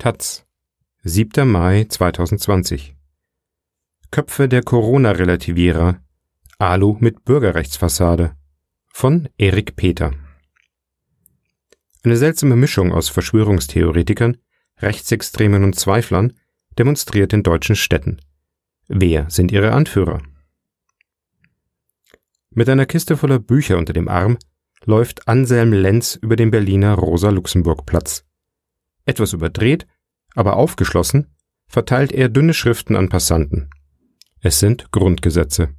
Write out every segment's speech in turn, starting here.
Taz, 7. Mai 2020. Köpfe der Corona-Relativierer. Alu mit Bürgerrechtsfassade. Von Erik Peter. Eine seltsame Mischung aus Verschwörungstheoretikern, Rechtsextremen und Zweiflern demonstriert in deutschen Städten. Wer sind ihre Anführer? Mit einer Kiste voller Bücher unter dem Arm läuft Anselm Lenz über den Berliner Rosa-Luxemburg-Platz. Etwas überdreht, aber aufgeschlossen, verteilt er dünne Schriften an Passanten. Es sind Grundgesetze.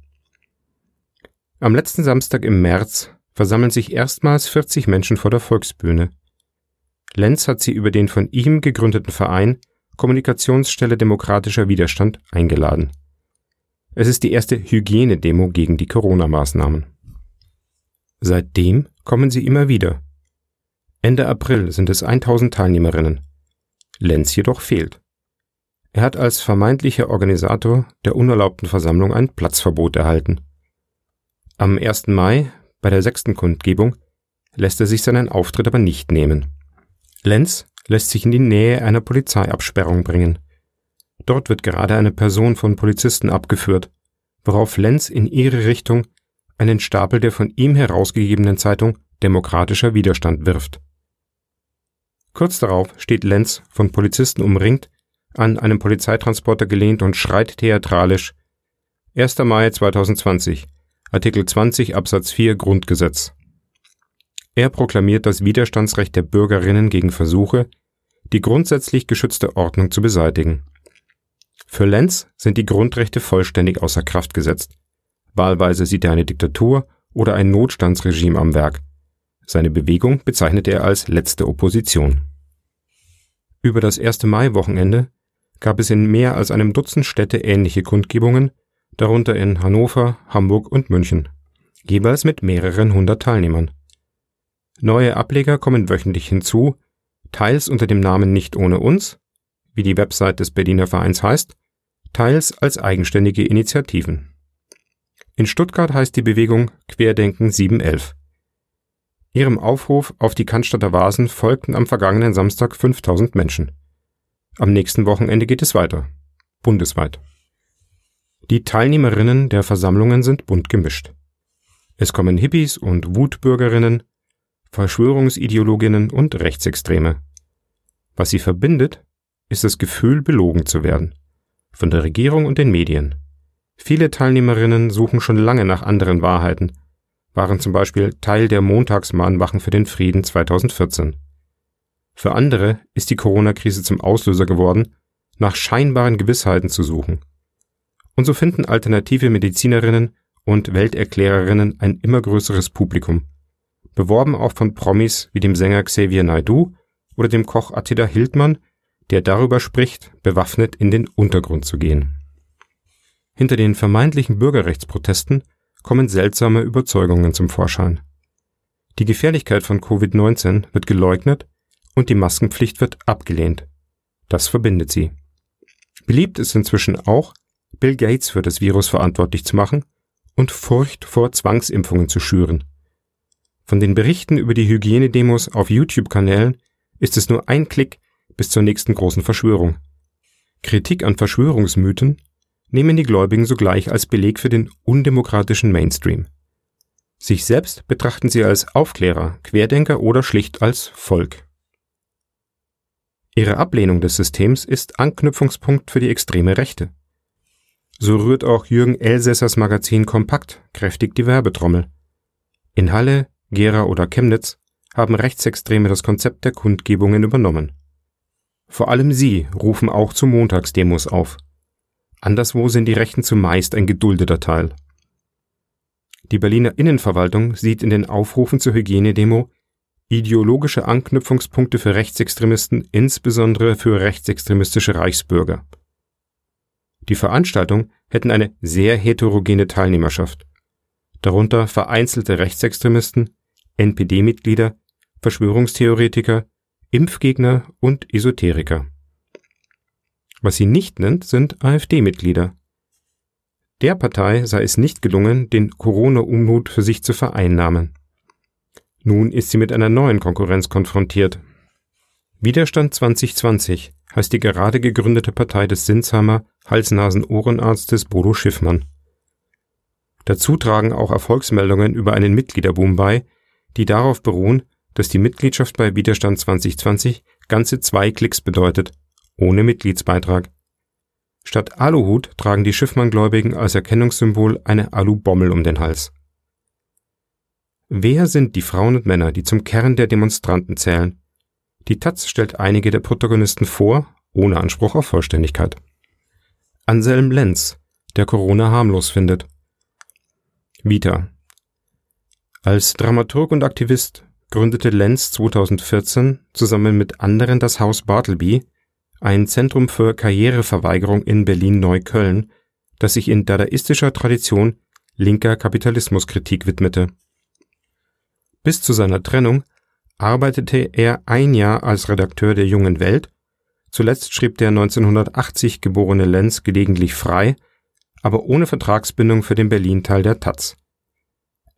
Am letzten Samstag im März versammeln sich erstmals 40 Menschen vor der Volksbühne. Lenz hat sie über den von ihm gegründeten Verein Kommunikationsstelle Demokratischer Widerstand eingeladen. Es ist die erste Hygienedemo gegen die Corona-Maßnahmen. Seitdem kommen sie immer wieder. Ende April sind es 1000 Teilnehmerinnen. Lenz jedoch fehlt. Er hat als vermeintlicher Organisator der unerlaubten Versammlung ein Platzverbot erhalten. Am 1. Mai, bei der sechsten Kundgebung, lässt er sich seinen Auftritt aber nicht nehmen. Lenz lässt sich in die Nähe einer Polizeiabsperrung bringen. Dort wird gerade eine Person von Polizisten abgeführt, worauf Lenz in ihre Richtung einen Stapel der von ihm herausgegebenen Zeitung Demokratischer Widerstand wirft. Kurz darauf steht Lenz, von Polizisten umringt, an einem Polizeitransporter gelehnt und schreit theatralisch 1. Mai 2020, Artikel 20 Absatz 4 Grundgesetz. Er proklamiert das Widerstandsrecht der Bürgerinnen gegen Versuche, die grundsätzlich geschützte Ordnung zu beseitigen. Für Lenz sind die Grundrechte vollständig außer Kraft gesetzt. Wahlweise sieht er eine Diktatur oder ein Notstandsregime am Werk. Seine Bewegung bezeichnet er als letzte Opposition. Über das 1. Mai-Wochenende gab es in mehr als einem Dutzend Städte ähnliche Kundgebungen, darunter in Hannover, Hamburg und München, jeweils mit mehreren hundert Teilnehmern. Neue Ableger kommen wöchentlich hinzu, teils unter dem Namen Nicht ohne uns, wie die Website des Berliner Vereins heißt, teils als eigenständige Initiativen. In Stuttgart heißt die Bewegung Querdenken 711. Ihrem Aufruf auf die Cannstatter Vasen folgten am vergangenen Samstag 5000 Menschen. Am nächsten Wochenende geht es weiter. Bundesweit. Die Teilnehmerinnen der Versammlungen sind bunt gemischt. Es kommen Hippies und Wutbürgerinnen, Verschwörungsideologinnen und Rechtsextreme. Was sie verbindet, ist das Gefühl, belogen zu werden. Von der Regierung und den Medien. Viele Teilnehmerinnen suchen schon lange nach anderen Wahrheiten, waren zum Beispiel Teil der Montagsmahnwachen für den Frieden 2014. Für andere ist die Corona-Krise zum Auslöser geworden, nach scheinbaren Gewissheiten zu suchen. Und so finden alternative Medizinerinnen und Welterklärerinnen ein immer größeres Publikum. Beworben auch von Promis wie dem Sänger Xavier Naidoo oder dem Koch Attila Hildmann, der darüber spricht, bewaffnet in den Untergrund zu gehen. Hinter den vermeintlichen Bürgerrechtsprotesten kommen seltsame Überzeugungen zum Vorschein. Die Gefährlichkeit von Covid-19 wird geleugnet und die Maskenpflicht wird abgelehnt. Das verbindet sie. Beliebt ist inzwischen auch, Bill Gates für das Virus verantwortlich zu machen und Furcht vor Zwangsimpfungen zu schüren. Von den Berichten über die Hygienedemos auf YouTube-Kanälen ist es nur ein Klick bis zur nächsten großen Verschwörung. Kritik an Verschwörungsmythen nehmen die Gläubigen sogleich als Beleg für den undemokratischen Mainstream. Sich selbst betrachten sie als Aufklärer, Querdenker oder schlicht als Volk. Ihre Ablehnung des Systems ist Anknüpfungspunkt für die extreme Rechte. So rührt auch Jürgen Elsässers Magazin Kompakt kräftig die Werbetrommel. In Halle, Gera oder Chemnitz haben Rechtsextreme das Konzept der Kundgebungen übernommen. Vor allem sie rufen auch zu Montagsdemos auf. Anderswo sind die Rechten zumeist ein geduldeter Teil. Die Berliner Innenverwaltung sieht in den Aufrufen zur Hygienedemo ideologische Anknüpfungspunkte für Rechtsextremisten, insbesondere für rechtsextremistische Reichsbürger. Die Veranstaltung hätten eine sehr heterogene Teilnehmerschaft, darunter vereinzelte Rechtsextremisten, NPD-Mitglieder, Verschwörungstheoretiker, Impfgegner und Esoteriker. Was sie nicht nennt, sind AfD-Mitglieder. Der Partei sei es nicht gelungen, den Corona-Unmut für sich zu vereinnahmen. Nun ist sie mit einer neuen Konkurrenz konfrontiert. Widerstand 2020 heißt die gerade gegründete Partei des Sinsheimer Hals-Nasen-Ohrenarztes Bodo Schiffmann. Dazu tragen auch Erfolgsmeldungen über einen Mitgliederboom bei, die darauf beruhen, dass die Mitgliedschaft bei Widerstand 2020 ganze zwei Klicks bedeutet, ohne Mitgliedsbeitrag. Statt Aluhut tragen die Schiffmann-Gläubigen als Erkennungssymbol eine Alubommel um den Hals. Wer sind die Frauen und Männer, die zum Kern der Demonstranten zählen? Die Taz stellt einige der Protagonisten vor, ohne Anspruch auf Vollständigkeit. Anselm Lenz, der Corona harmlos findet. Vita. Als Dramaturg und Aktivist gründete Lenz 2014 zusammen mit anderen das Haus Bartleby, ein Zentrum für Karriereverweigerung in Berlin-Neukölln, das sich in dadaistischer Tradition linker Kapitalismuskritik widmete. Bis zu seiner Trennung arbeitete er ein Jahr als Redakteur der Jungen Welt, zuletzt schrieb der 1980 geborene Lenz gelegentlich frei, aber ohne Vertragsbindung für den Berlin-Teil der Taz.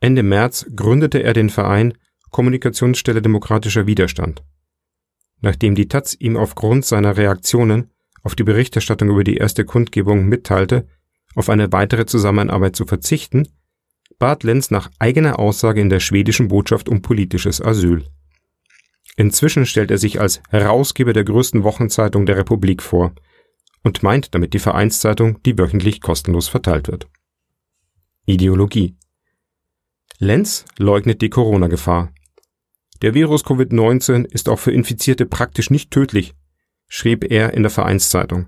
Ende März gründete er den Verein Kommunikationsstelle Demokratischer Widerstand. Nachdem die Taz ihm aufgrund seiner Reaktionen auf die Berichterstattung über die erste Kundgebung mitteilte, auf eine weitere Zusammenarbeit zu verzichten, bat Lenz nach eigener Aussage in der schwedischen Botschaft um politisches Asyl. Inzwischen stellt er sich als Herausgeber der größten Wochenzeitung der Republik vor und meint damit die Vereinszeitung, die wöchentlich kostenlos verteilt wird. Ideologie Lenz leugnet die Corona-Gefahr. Der Virus Covid-19 ist auch für Infizierte praktisch nicht tödlich, schrieb er in der Vereinszeitung,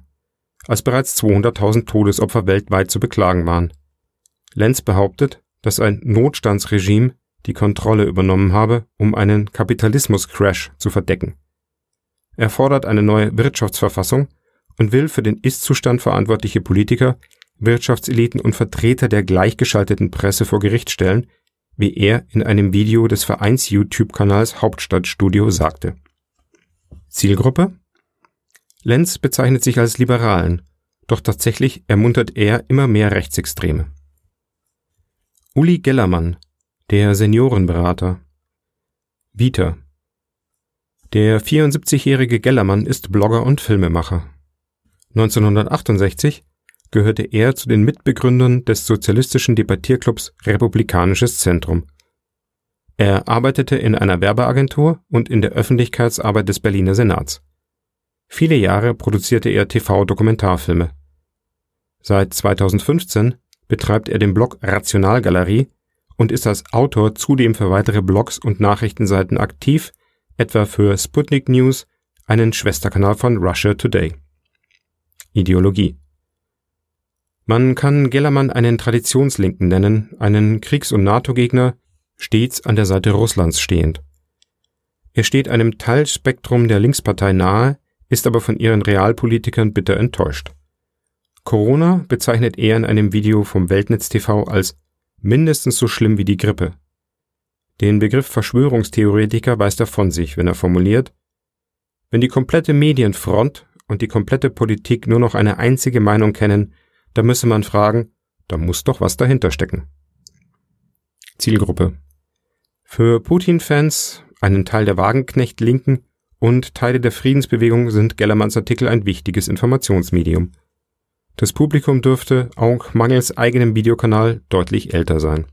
als bereits 200.000 Todesopfer weltweit zu beklagen waren. Lenz behauptet, dass ein Notstandsregime die Kontrolle übernommen habe, um einen Kapitalismus-Crash zu verdecken. Er fordert eine neue Wirtschaftsverfassung und will für den Ist-Zustand verantwortliche Politiker, Wirtschaftseliten und Vertreter der gleichgeschalteten Presse vor Gericht stellen, wie er in einem Video des Vereins YouTube-Kanals Hauptstadtstudio sagte. Zielgruppe? Lenz bezeichnet sich als Liberalen, doch tatsächlich ermuntert er immer mehr Rechtsextreme. Uli Gellermann, der Seniorenberater. Vita. Der 74-jährige Gellermann ist Blogger und Filmemacher. 1968 gehörte er zu den Mitbegründern des sozialistischen Debattierclubs Republikanisches Zentrum. Er arbeitete in einer Werbeagentur und in der Öffentlichkeitsarbeit des Berliner Senats. Viele Jahre produzierte er TV-Dokumentarfilme. Seit 2015 betreibt er den Blog Rationalgalerie und ist als Autor zudem für weitere Blogs und Nachrichtenseiten aktiv, etwa für Sputnik News, einen Schwesterkanal von Russia Today. Ideologie man kann Gellermann einen Traditionslinken nennen, einen Kriegs- und NATO-Gegner, stets an der Seite Russlands stehend. Er steht einem Teilspektrum der Linkspartei nahe, ist aber von ihren Realpolitikern bitter enttäuscht. Corona bezeichnet er in einem Video vom Weltnetz TV als mindestens so schlimm wie die Grippe. Den Begriff Verschwörungstheoretiker weist er von sich, wenn er formuliert, wenn die komplette Medienfront und die komplette Politik nur noch eine einzige Meinung kennen, da müsse man fragen, da muss doch was dahinter stecken. Zielgruppe. Für Putin-Fans, einen Teil der Wagenknecht-Linken und Teile der Friedensbewegung sind Gellermanns Artikel ein wichtiges Informationsmedium. Das Publikum dürfte, auch mangels eigenem Videokanal, deutlich älter sein.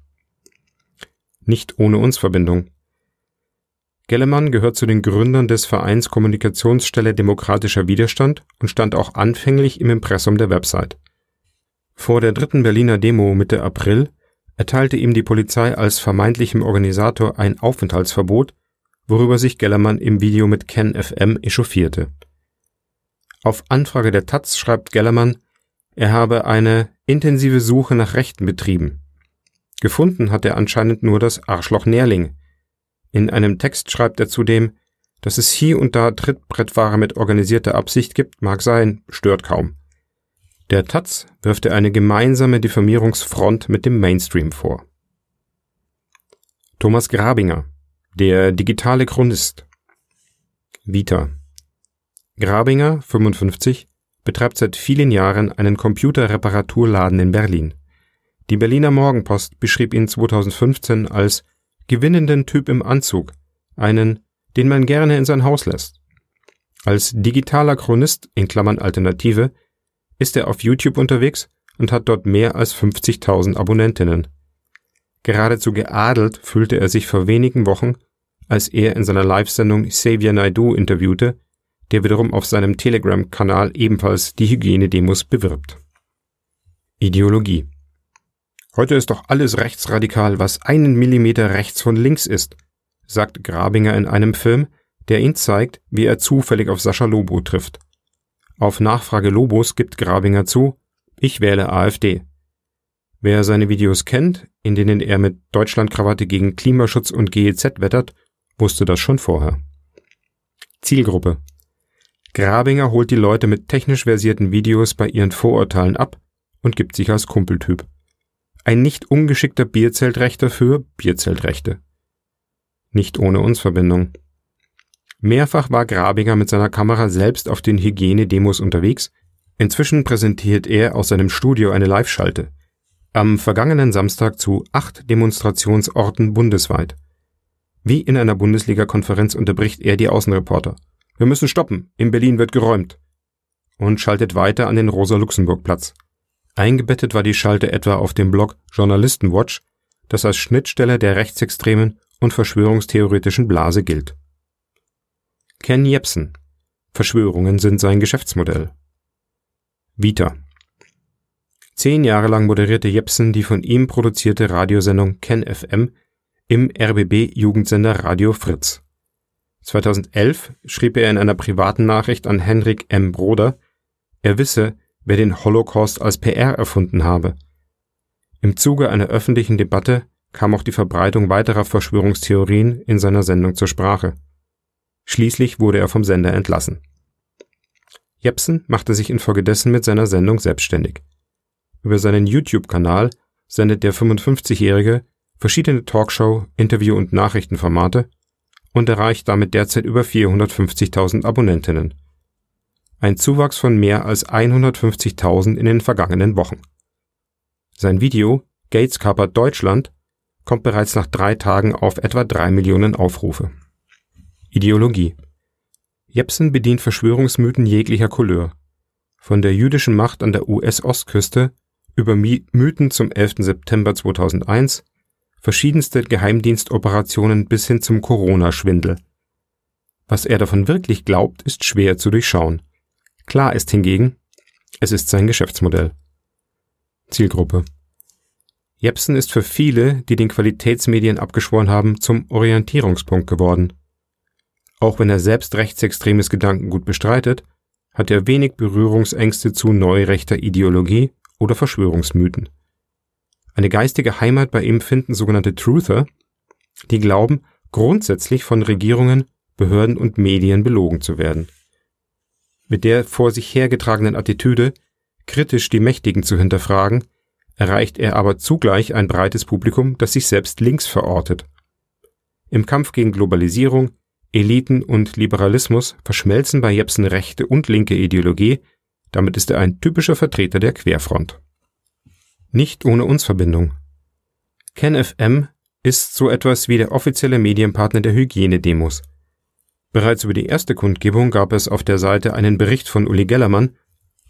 Nicht ohne uns Verbindung. Gellermann gehört zu den Gründern des Vereins Kommunikationsstelle Demokratischer Widerstand und stand auch anfänglich im Impressum der Website. Vor der dritten Berliner Demo Mitte April erteilte ihm die Polizei als vermeintlichem Organisator ein Aufenthaltsverbot, worüber sich Gellermann im Video mit Ken FM echauffierte. Auf Anfrage der Taz schreibt Gellermann, er habe eine intensive Suche nach Rechten betrieben. Gefunden hat er anscheinend nur das Arschloch Nährling. In einem Text schreibt er zudem, dass es hier und da Trittbrettfahrer mit organisierter Absicht gibt, mag sein, stört kaum. Der Taz wirft er eine gemeinsame Diffamierungsfront mit dem Mainstream vor. Thomas Grabinger, der digitale Chronist. Vita. Grabinger, 55, betreibt seit vielen Jahren einen Computerreparaturladen in Berlin. Die Berliner Morgenpost beschrieb ihn 2015 als gewinnenden Typ im Anzug, einen, den man gerne in sein Haus lässt. Als digitaler Chronist in Klammern Alternative ist er auf YouTube unterwegs und hat dort mehr als 50.000 Abonnentinnen. Geradezu geadelt fühlte er sich vor wenigen Wochen, als er in seiner Live-Sendung Xavier Naidoo interviewte, der wiederum auf seinem Telegram-Kanal ebenfalls die Hygienedemos bewirbt. Ideologie Heute ist doch alles rechtsradikal, was einen Millimeter rechts von links ist, sagt Grabinger in einem Film, der ihn zeigt, wie er zufällig auf Sascha Lobo trifft. Auf Nachfrage Lobos gibt Grabinger zu, ich wähle AfD. Wer seine Videos kennt, in denen er mit Deutschlandkrawatte gegen Klimaschutz und GEZ wettert, wusste das schon vorher. Zielgruppe Grabinger holt die Leute mit technisch versierten Videos bei ihren Vorurteilen ab und gibt sich als Kumpeltyp. Ein nicht ungeschickter Bierzeltrechter für Bierzeltrechte. Nicht ohne uns Verbindung. Mehrfach war Grabinger mit seiner Kamera selbst auf den Hygienedemos unterwegs. Inzwischen präsentiert er aus seinem Studio eine Live-Schalte. Am vergangenen Samstag zu acht Demonstrationsorten bundesweit. Wie in einer Bundesliga-Konferenz unterbricht er die Außenreporter. Wir müssen stoppen. In Berlin wird geräumt. Und schaltet weiter an den Rosa-Luxemburg-Platz. Eingebettet war die Schalte etwa auf dem Blog Journalistenwatch, das als Schnittstelle der rechtsextremen und verschwörungstheoretischen Blase gilt. Ken Jebsen. Verschwörungen sind sein Geschäftsmodell. Vita. Zehn Jahre lang moderierte Jepsen die von ihm produzierte Radiosendung Ken FM im RBB-Jugendsender Radio Fritz. 2011 schrieb er in einer privaten Nachricht an Henrik M. Broder, er wisse, wer den Holocaust als PR erfunden habe. Im Zuge einer öffentlichen Debatte kam auch die Verbreitung weiterer Verschwörungstheorien in seiner Sendung zur Sprache. Schließlich wurde er vom Sender entlassen. Jepsen machte sich infolgedessen mit seiner Sendung selbstständig. Über seinen YouTube-Kanal sendet der 55-Jährige verschiedene Talkshow-, Interview- und Nachrichtenformate und erreicht damit derzeit über 450.000 Abonnentinnen. Ein Zuwachs von mehr als 150.000 in den vergangenen Wochen. Sein Video Gates kapert Deutschland kommt bereits nach drei Tagen auf etwa drei Millionen Aufrufe. Ideologie. Jepsen bedient Verschwörungsmythen jeglicher Couleur. Von der jüdischen Macht an der US-Ostküste über Mythen zum 11. September 2001, verschiedenste Geheimdienstoperationen bis hin zum Corona-Schwindel. Was er davon wirklich glaubt, ist schwer zu durchschauen. Klar ist hingegen, es ist sein Geschäftsmodell. Zielgruppe. Jepsen ist für viele, die den Qualitätsmedien abgeschworen haben, zum Orientierungspunkt geworden. Auch wenn er selbst rechtsextremes Gedankengut bestreitet, hat er wenig Berührungsängste zu neurechter Ideologie oder Verschwörungsmythen. Eine geistige Heimat bei ihm finden sogenannte Truther, die glauben, grundsätzlich von Regierungen, Behörden und Medien belogen zu werden. Mit der vor sich hergetragenen Attitüde, kritisch die Mächtigen zu hinterfragen, erreicht er aber zugleich ein breites Publikum, das sich selbst links verortet. Im Kampf gegen Globalisierung, Eliten und Liberalismus verschmelzen bei Jepsen rechte und linke Ideologie, damit ist er ein typischer Vertreter der Querfront. Nicht ohne uns Verbindung. KenFM ist so etwas wie der offizielle Medienpartner der Hygienedemos. Bereits über die erste Kundgebung gab es auf der Seite einen Bericht von Uli Gellermann,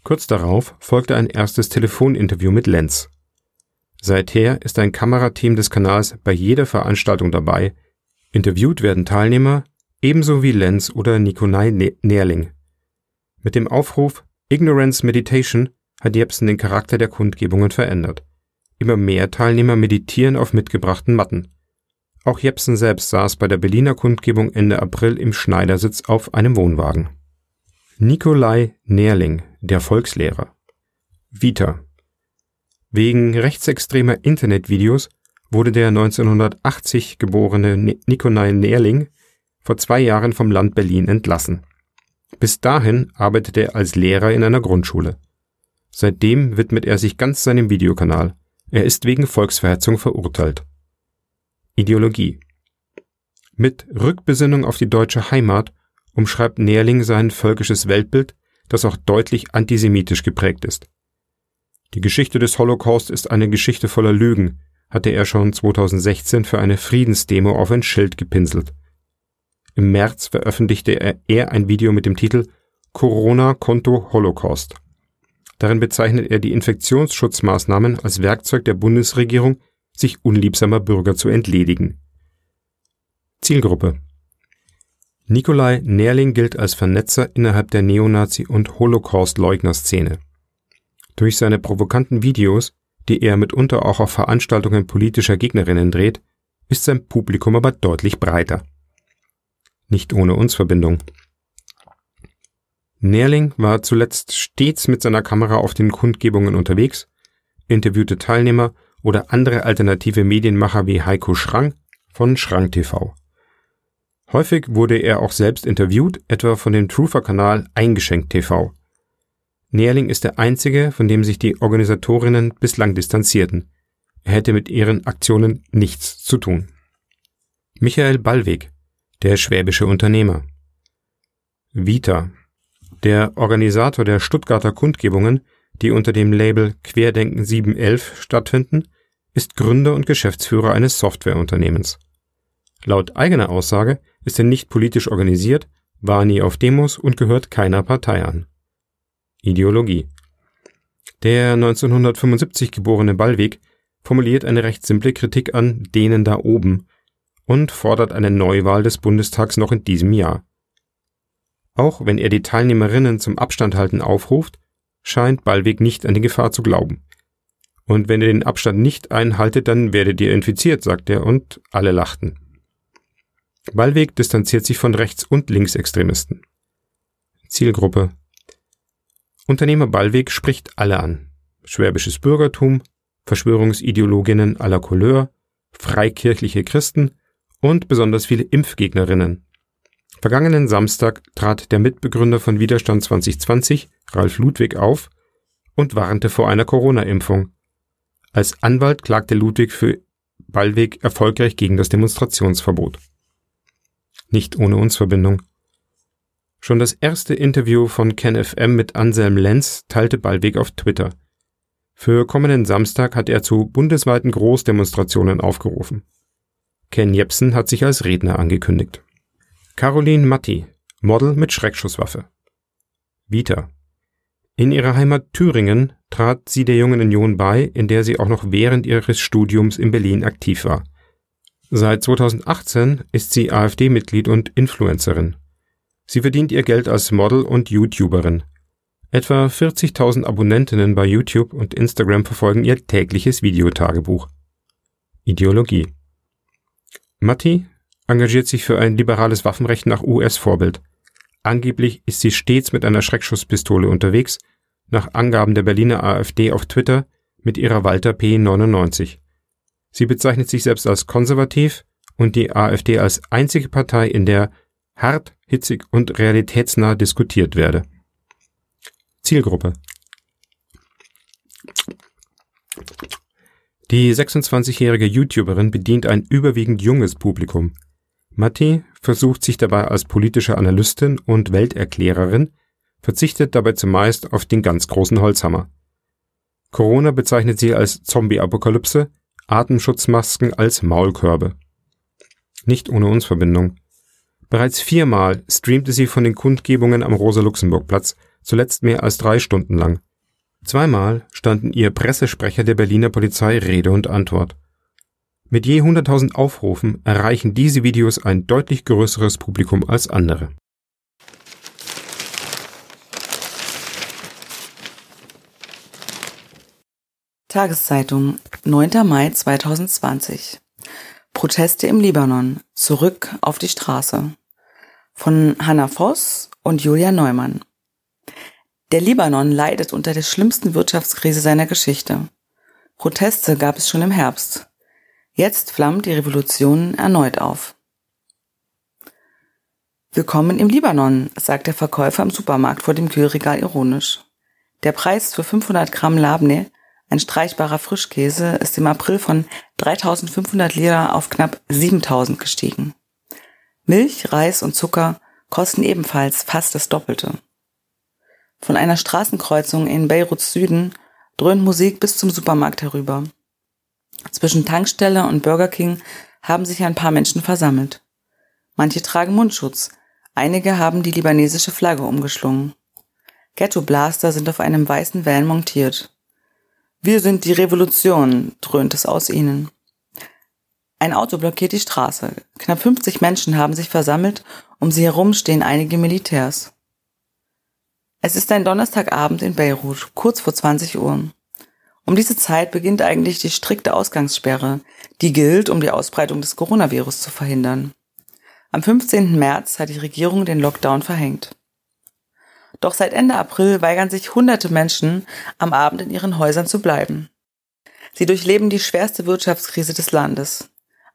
kurz darauf folgte ein erstes Telefoninterview mit Lenz. Seither ist ein Kamerateam des Kanals bei jeder Veranstaltung dabei, interviewt werden Teilnehmer, ebenso wie Lenz oder Nikolai ne-, Nährling. Mit dem Aufruf Ignorance Meditation hat Jepsen den Charakter der Kundgebungen verändert. Immer mehr Teilnehmer meditieren auf mitgebrachten Matten. Auch Jepsen selbst saß bei der Berliner Kundgebung Ende April im Schneidersitz auf einem Wohnwagen. Nikolai Nährling, der Volkslehrer. Vita. Wegen rechtsextremer Internetvideos wurde der 1980 geborene Nikolai Nährling vor zwei Jahren vom Land Berlin entlassen. Bis dahin arbeitete er als Lehrer in einer Grundschule. Seitdem widmet er sich ganz seinem Videokanal. Er ist wegen Volksverhetzung verurteilt. Ideologie Mit Rückbesinnung auf die deutsche Heimat umschreibt Nährling sein völkisches Weltbild, das auch deutlich antisemitisch geprägt ist. Die Geschichte des Holocaust ist eine Geschichte voller Lügen, hatte er schon 2016 für eine Friedensdemo auf ein Schild gepinselt. Im März veröffentlichte er ein Video mit dem Titel Corona Konto Holocaust. Darin bezeichnet er die Infektionsschutzmaßnahmen als Werkzeug der Bundesregierung, sich unliebsamer Bürger zu entledigen. Zielgruppe Nikolai Nerling gilt als Vernetzer innerhalb der Neonazi- und Holocaust-Leugner-Szene. Durch seine provokanten Videos, die er mitunter auch auf Veranstaltungen politischer Gegnerinnen dreht, ist sein Publikum aber deutlich breiter. Nicht ohne uns Verbindung. Nerling war zuletzt stets mit seiner Kamera auf den Kundgebungen unterwegs, interviewte Teilnehmer oder andere alternative Medienmacher wie Heiko Schrank von Schrank TV. Häufig wurde er auch selbst interviewt, etwa von dem Trufer-Kanal Eingeschenkt TV. Nerling ist der einzige, von dem sich die Organisatorinnen bislang distanzierten. Er hätte mit ihren Aktionen nichts zu tun. Michael Ballweg, der schwäbische Unternehmer. Vita der Organisator der Stuttgarter Kundgebungen, die unter dem Label Querdenken 711 stattfinden, ist Gründer und Geschäftsführer eines Softwareunternehmens. Laut eigener Aussage ist er nicht politisch organisiert, war nie auf Demos und gehört keiner Partei an. Ideologie Der 1975 geborene Ballweg formuliert eine recht simple Kritik an denen da oben und fordert eine Neuwahl des Bundestags noch in diesem Jahr. Auch wenn er die Teilnehmerinnen zum Abstandhalten aufruft, scheint Ballweg nicht an die Gefahr zu glauben. Und wenn ihr den Abstand nicht einhaltet, dann werdet ihr infiziert, sagt er, und alle lachten. Ballweg distanziert sich von Rechts- und Linksextremisten. Zielgruppe Unternehmer Ballweg spricht alle an. Schwäbisches Bürgertum, Verschwörungsideologinnen aller Couleur, freikirchliche Christen und besonders viele Impfgegnerinnen, Vergangenen Samstag trat der Mitbegründer von Widerstand 2020, Ralf Ludwig, auf und warnte vor einer Corona-Impfung. Als Anwalt klagte Ludwig für Ballweg erfolgreich gegen das Demonstrationsverbot. Nicht ohne uns Verbindung. Schon das erste Interview von KenFM mit Anselm Lenz teilte Ballweg auf Twitter. Für kommenden Samstag hat er zu bundesweiten Großdemonstrationen aufgerufen. Ken Jepsen hat sich als Redner angekündigt. Caroline Matti, Model mit Schreckschusswaffe. Vita. In ihrer Heimat Thüringen trat sie der Jungen Union bei, in der sie auch noch während ihres Studiums in Berlin aktiv war. Seit 2018 ist sie AfD-Mitglied und Influencerin. Sie verdient ihr Geld als Model und YouTuberin. Etwa 40.000 Abonnentinnen bei YouTube und Instagram verfolgen ihr tägliches Videotagebuch. Ideologie. Matti engagiert sich für ein liberales Waffenrecht nach US-Vorbild. Angeblich ist sie stets mit einer Schreckschusspistole unterwegs, nach Angaben der Berliner AfD auf Twitter mit ihrer Walter P99. Sie bezeichnet sich selbst als konservativ und die AfD als einzige Partei, in der hart, hitzig und realitätsnah diskutiert werde. Zielgruppe Die 26-jährige YouTuberin bedient ein überwiegend junges Publikum. Matti versucht sich dabei als politische Analystin und Welterklärerin, verzichtet dabei zumeist auf den ganz großen Holzhammer. Corona bezeichnet sie als Zombie-Apokalypse, Atemschutzmasken als Maulkörbe. Nicht ohne uns Verbindung. Bereits viermal streamte sie von den Kundgebungen am Rosa-Luxemburg-Platz, zuletzt mehr als drei Stunden lang. Zweimal standen ihr Pressesprecher der Berliner Polizei Rede und Antwort. Mit je 100.000 Aufrufen erreichen diese Videos ein deutlich größeres Publikum als andere. Tageszeitung, 9. Mai 2020. Proteste im Libanon. Zurück auf die Straße. Von Hanna Voss und Julia Neumann. Der Libanon leidet unter der schlimmsten Wirtschaftskrise seiner Geschichte. Proteste gab es schon im Herbst. Jetzt flammt die Revolution erneut auf. Willkommen im Libanon, sagt der Verkäufer im Supermarkt vor dem Kühlregal ironisch. Der Preis für 500 Gramm Labne, ein streichbarer Frischkäse, ist im April von 3500 Lira auf knapp 7000 gestiegen. Milch, Reis und Zucker kosten ebenfalls fast das Doppelte. Von einer Straßenkreuzung in Beiruts Süden dröhnt Musik bis zum Supermarkt herüber. Zwischen Tankstelle und Burger King haben sich ein paar Menschen versammelt. Manche tragen Mundschutz. Einige haben die libanesische Flagge umgeschlungen. Ghetto-Blaster sind auf einem weißen Van montiert. Wir sind die Revolution, dröhnt es aus ihnen. Ein Auto blockiert die Straße. Knapp 50 Menschen haben sich versammelt, um sie herum stehen einige Militärs. Es ist ein Donnerstagabend in Beirut, kurz vor 20 Uhr. Um diese Zeit beginnt eigentlich die strikte Ausgangssperre, die gilt, um die Ausbreitung des Coronavirus zu verhindern. Am 15. März hat die Regierung den Lockdown verhängt. Doch seit Ende April weigern sich hunderte Menschen, am Abend in ihren Häusern zu bleiben. Sie durchleben die schwerste Wirtschaftskrise des Landes.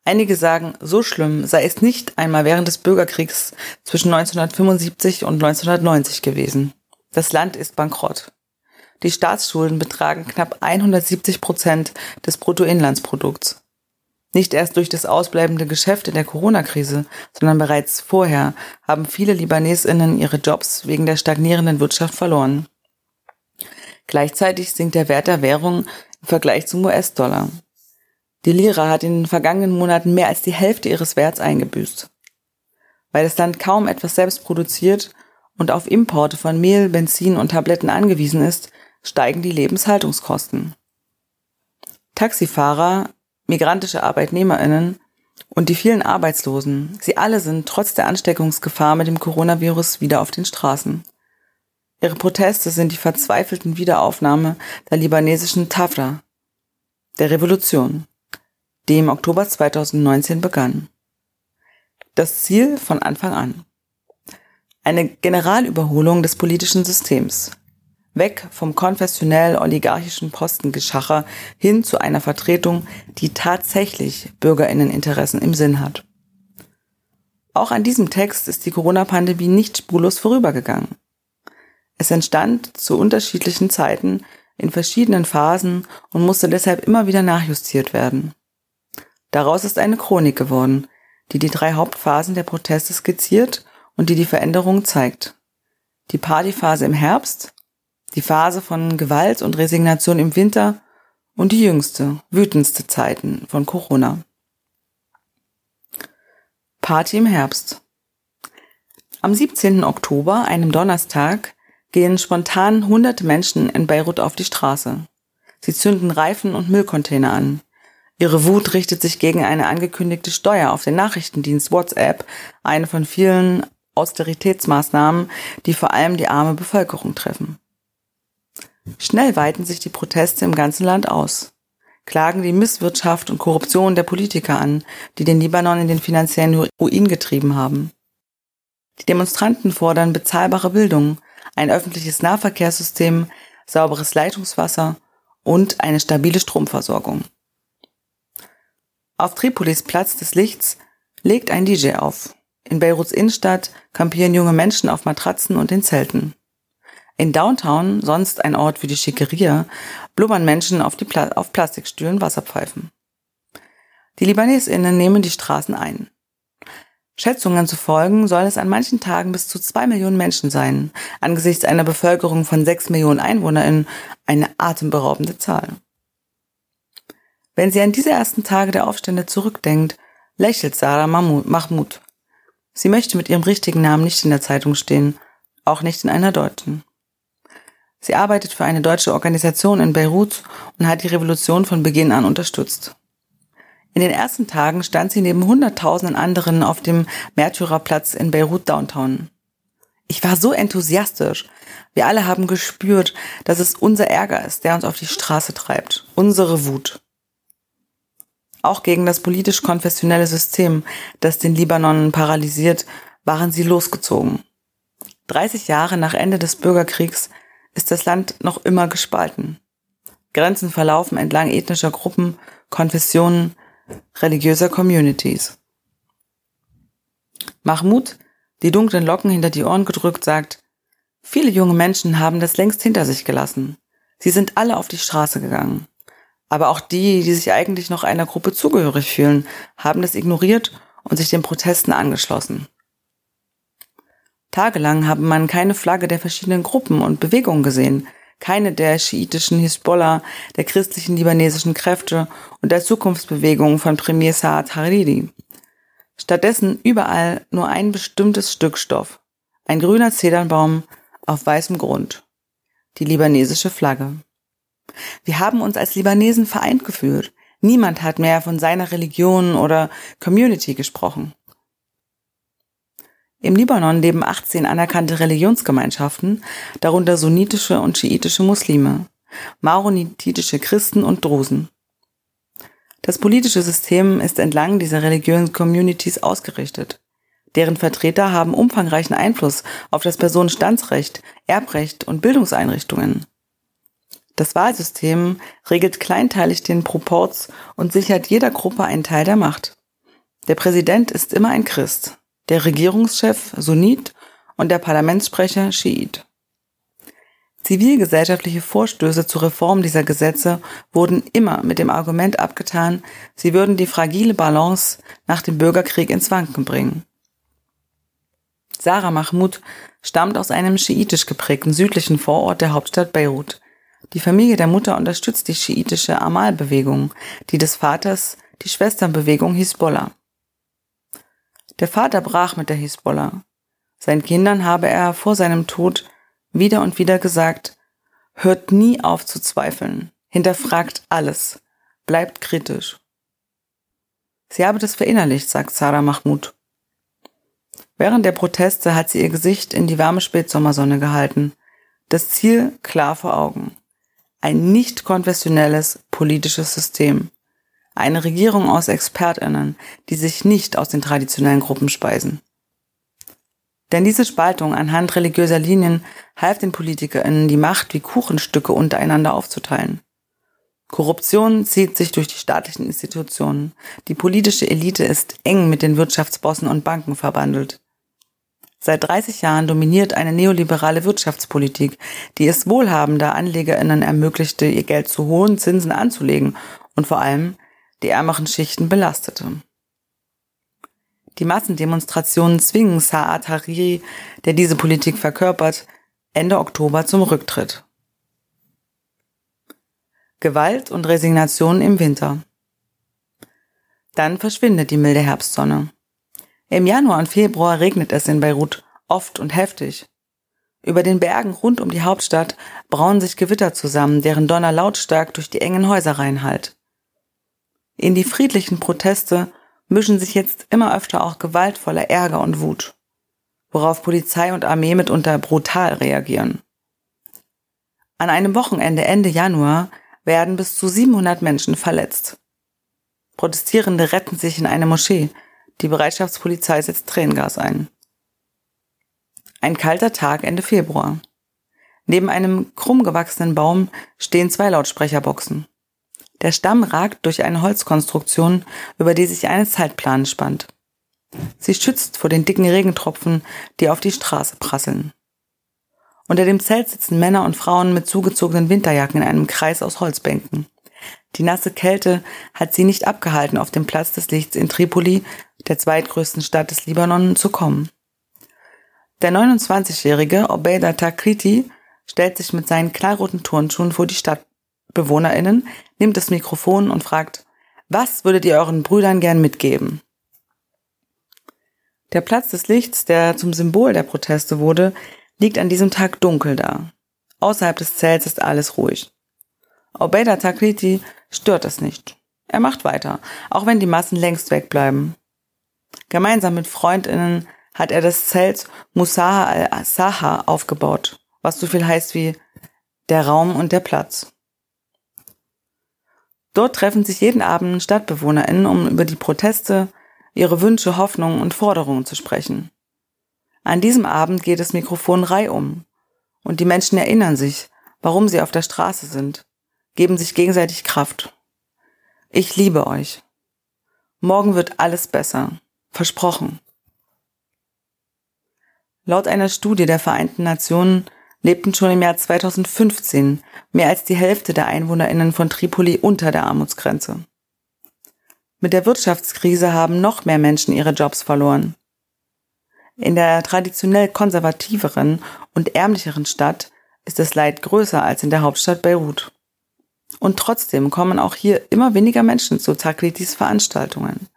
Einige sagen, so schlimm sei es nicht einmal während des Bürgerkriegs zwischen 1975 und 1990 gewesen. Das Land ist bankrott. Die Staatsschulden betragen knapp 170 Prozent des Bruttoinlandsprodukts. Nicht erst durch das ausbleibende Geschäft in der Corona-Krise, sondern bereits vorher haben viele Libanesinnen ihre Jobs wegen der stagnierenden Wirtschaft verloren. Gleichzeitig sinkt der Wert der Währung im Vergleich zum US-Dollar. Die Lira hat in den vergangenen Monaten mehr als die Hälfte ihres Werts eingebüßt. Weil das Land kaum etwas selbst produziert und auf Importe von Mehl, Benzin und Tabletten angewiesen ist, steigen die Lebenshaltungskosten. Taxifahrer, migrantische Arbeitnehmerinnen und die vielen Arbeitslosen, sie alle sind trotz der Ansteckungsgefahr mit dem Coronavirus wieder auf den Straßen. Ihre Proteste sind die verzweifelten Wiederaufnahme der libanesischen Tafra, der Revolution, die im Oktober 2019 begann. Das Ziel von Anfang an eine Generalüberholung des politischen Systems. Weg vom konfessionell-oligarchischen Postengeschacher hin zu einer Vertretung, die tatsächlich Bürgerinneninteressen im Sinn hat. Auch an diesem Text ist die Corona-Pandemie nicht spurlos vorübergegangen. Es entstand zu unterschiedlichen Zeiten in verschiedenen Phasen und musste deshalb immer wieder nachjustiert werden. Daraus ist eine Chronik geworden, die die drei Hauptphasen der Proteste skizziert und die die Veränderung zeigt. Die Partyphase im Herbst, die Phase von Gewalt und Resignation im Winter und die jüngste, wütendste Zeiten von Corona. Party im Herbst. Am 17. Oktober, einem Donnerstag, gehen spontan hunderte Menschen in Beirut auf die Straße. Sie zünden Reifen und Müllcontainer an. Ihre Wut richtet sich gegen eine angekündigte Steuer auf den Nachrichtendienst WhatsApp, eine von vielen Austeritätsmaßnahmen, die vor allem die arme Bevölkerung treffen. Schnell weiten sich die Proteste im ganzen Land aus, klagen die Misswirtschaft und Korruption der Politiker an, die den Libanon in den finanziellen Ruin getrieben haben. Die Demonstranten fordern bezahlbare Bildung, ein öffentliches Nahverkehrssystem, sauberes Leitungswasser und eine stabile Stromversorgung. Auf Tripolis Platz des Lichts legt ein DJ auf. In Beiruts Innenstadt kampieren junge Menschen auf Matratzen und in Zelten. In Downtown, sonst ein Ort für die Schickeria, blubbern Menschen auf, Pla auf Plastikstühlen Wasserpfeifen. Die LibanesInnen nehmen die Straßen ein. Schätzungen zu folgen soll es an manchen Tagen bis zu zwei Millionen Menschen sein, angesichts einer Bevölkerung von sechs Millionen EinwohnerInnen eine atemberaubende Zahl. Wenn sie an diese ersten Tage der Aufstände zurückdenkt, lächelt Sarah Mahmoud. Sie möchte mit ihrem richtigen Namen nicht in der Zeitung stehen, auch nicht in einer deutschen. Sie arbeitet für eine deutsche Organisation in Beirut und hat die Revolution von Beginn an unterstützt. In den ersten Tagen stand sie neben Hunderttausenden anderen auf dem Märtyrerplatz in Beirut Downtown. Ich war so enthusiastisch. Wir alle haben gespürt, dass es unser Ärger ist, der uns auf die Straße treibt. Unsere Wut. Auch gegen das politisch-konfessionelle System, das den Libanon paralysiert, waren sie losgezogen. 30 Jahre nach Ende des Bürgerkriegs ist das Land noch immer gespalten. Grenzen verlaufen entlang ethnischer Gruppen, Konfessionen, religiöser Communities. Mahmoud, die dunklen Locken hinter die Ohren gedrückt, sagt, viele junge Menschen haben das längst hinter sich gelassen. Sie sind alle auf die Straße gegangen. Aber auch die, die sich eigentlich noch einer Gruppe zugehörig fühlen, haben das ignoriert und sich den Protesten angeschlossen. Tagelang habe man keine Flagge der verschiedenen Gruppen und Bewegungen gesehen, keine der schiitischen Hisbollah, der christlichen libanesischen Kräfte und der Zukunftsbewegung von Premier Saad Hariri. Stattdessen überall nur ein bestimmtes Stück Stoff. Ein grüner Zedernbaum auf weißem Grund. Die libanesische Flagge. Wir haben uns als Libanesen vereint gefühlt. Niemand hat mehr von seiner Religion oder Community gesprochen. Im Libanon leben 18 anerkannte Religionsgemeinschaften, darunter sunnitische und schiitische Muslime, maronititische Christen und Drusen. Das politische System ist entlang dieser religiösen Communities ausgerichtet. Deren Vertreter haben umfangreichen Einfluss auf das Personenstandsrecht, Erbrecht und Bildungseinrichtungen. Das Wahlsystem regelt kleinteilig den Proporz und sichert jeder Gruppe einen Teil der Macht. Der Präsident ist immer ein Christ, der Regierungschef Sunnit und der Parlamentssprecher Schiit. Zivilgesellschaftliche Vorstöße zur Reform dieser Gesetze wurden immer mit dem Argument abgetan, sie würden die fragile Balance nach dem Bürgerkrieg ins Wanken bringen. Sarah Mahmoud stammt aus einem schiitisch geprägten südlichen Vorort der Hauptstadt Beirut. Die Familie der Mutter unterstützt die schiitische Amal-Bewegung, die des Vaters die Schwesternbewegung Hisbollah. Der Vater brach mit der Hisbollah. Seinen Kindern habe er vor seinem Tod wieder und wieder gesagt, hört nie auf zu zweifeln, hinterfragt alles, bleibt kritisch. Sie habe das verinnerlicht, sagt Sarah Mahmoud. Während der Proteste hat sie ihr Gesicht in die warme Spätsommersonne gehalten. Das Ziel klar vor Augen. Ein nicht konfessionelles politisches System. Eine Regierung aus Expertinnen, die sich nicht aus den traditionellen Gruppen speisen. Denn diese Spaltung anhand religiöser Linien half den PolitikerInnen, die Macht wie Kuchenstücke untereinander aufzuteilen. Korruption zieht sich durch die staatlichen Institutionen. Die politische Elite ist eng mit den Wirtschaftsbossen und Banken verbandelt. Seit 30 Jahren dominiert eine neoliberale Wirtschaftspolitik, die es wohlhabender AnlegerInnen ermöglichte, ihr Geld zu hohen Zinsen anzulegen und vor allem die ärmeren Schichten belastete. Die Massendemonstrationen zwingen Saad Hariri, der diese Politik verkörpert, Ende Oktober zum Rücktritt. Gewalt und Resignation im Winter. Dann verschwindet die milde Herbstsonne. Im Januar und Februar regnet es in Beirut oft und heftig. Über den Bergen rund um die Hauptstadt brauen sich Gewitter zusammen, deren Donner lautstark durch die engen Häuserreihen hallt. In die friedlichen Proteste mischen sich jetzt immer öfter auch gewaltvoller Ärger und Wut, worauf Polizei und Armee mitunter brutal reagieren. An einem Wochenende Ende Januar werden bis zu 700 Menschen verletzt. Protestierende retten sich in eine Moschee, die Bereitschaftspolizei setzt Tränengas ein. Ein kalter Tag Ende Februar. Neben einem krumm gewachsenen Baum stehen zwei Lautsprecherboxen. Der Stamm ragt durch eine Holzkonstruktion, über die sich eine Zeitplan spannt. Sie schützt vor den dicken Regentropfen, die auf die Straße prasseln. Unter dem Zelt sitzen Männer und Frauen mit zugezogenen Winterjacken in einem Kreis aus Holzbänken. Die nasse Kälte hat sie nicht abgehalten, auf den Platz des Lichts in Tripoli, der zweitgrößten Stadt des Libanon, zu kommen. Der 29-jährige Obeda Takriti stellt sich mit seinen knallroten Turnschuhen vor die StadtbewohnerInnen, nimmt das Mikrofon und fragt, was würdet ihr euren Brüdern gern mitgeben? Der Platz des Lichts, der zum Symbol der Proteste wurde, liegt an diesem Tag dunkel da. Außerhalb des Zelts ist alles ruhig. Obeda Takriti stört es nicht. Er macht weiter, auch wenn die Massen längst wegbleiben. Gemeinsam mit Freundinnen hat er das Zelt Musaha al-Saha aufgebaut, was so viel heißt wie der Raum und der Platz. Dort treffen sich jeden Abend StadtbewohnerInnen, um über die Proteste, ihre Wünsche, Hoffnungen und Forderungen zu sprechen. An diesem Abend geht das Mikrofon reihum und die Menschen erinnern sich, warum sie auf der Straße sind, geben sich gegenseitig Kraft. Ich liebe euch. Morgen wird alles besser. Versprochen. Laut einer Studie der Vereinten Nationen lebten schon im Jahr 2015 mehr als die Hälfte der Einwohnerinnen von Tripoli unter der Armutsgrenze. Mit der Wirtschaftskrise haben noch mehr Menschen ihre Jobs verloren. In der traditionell konservativeren und ärmlicheren Stadt ist das Leid größer als in der Hauptstadt Beirut. Und trotzdem kommen auch hier immer weniger Menschen zu Takritis Veranstaltungen.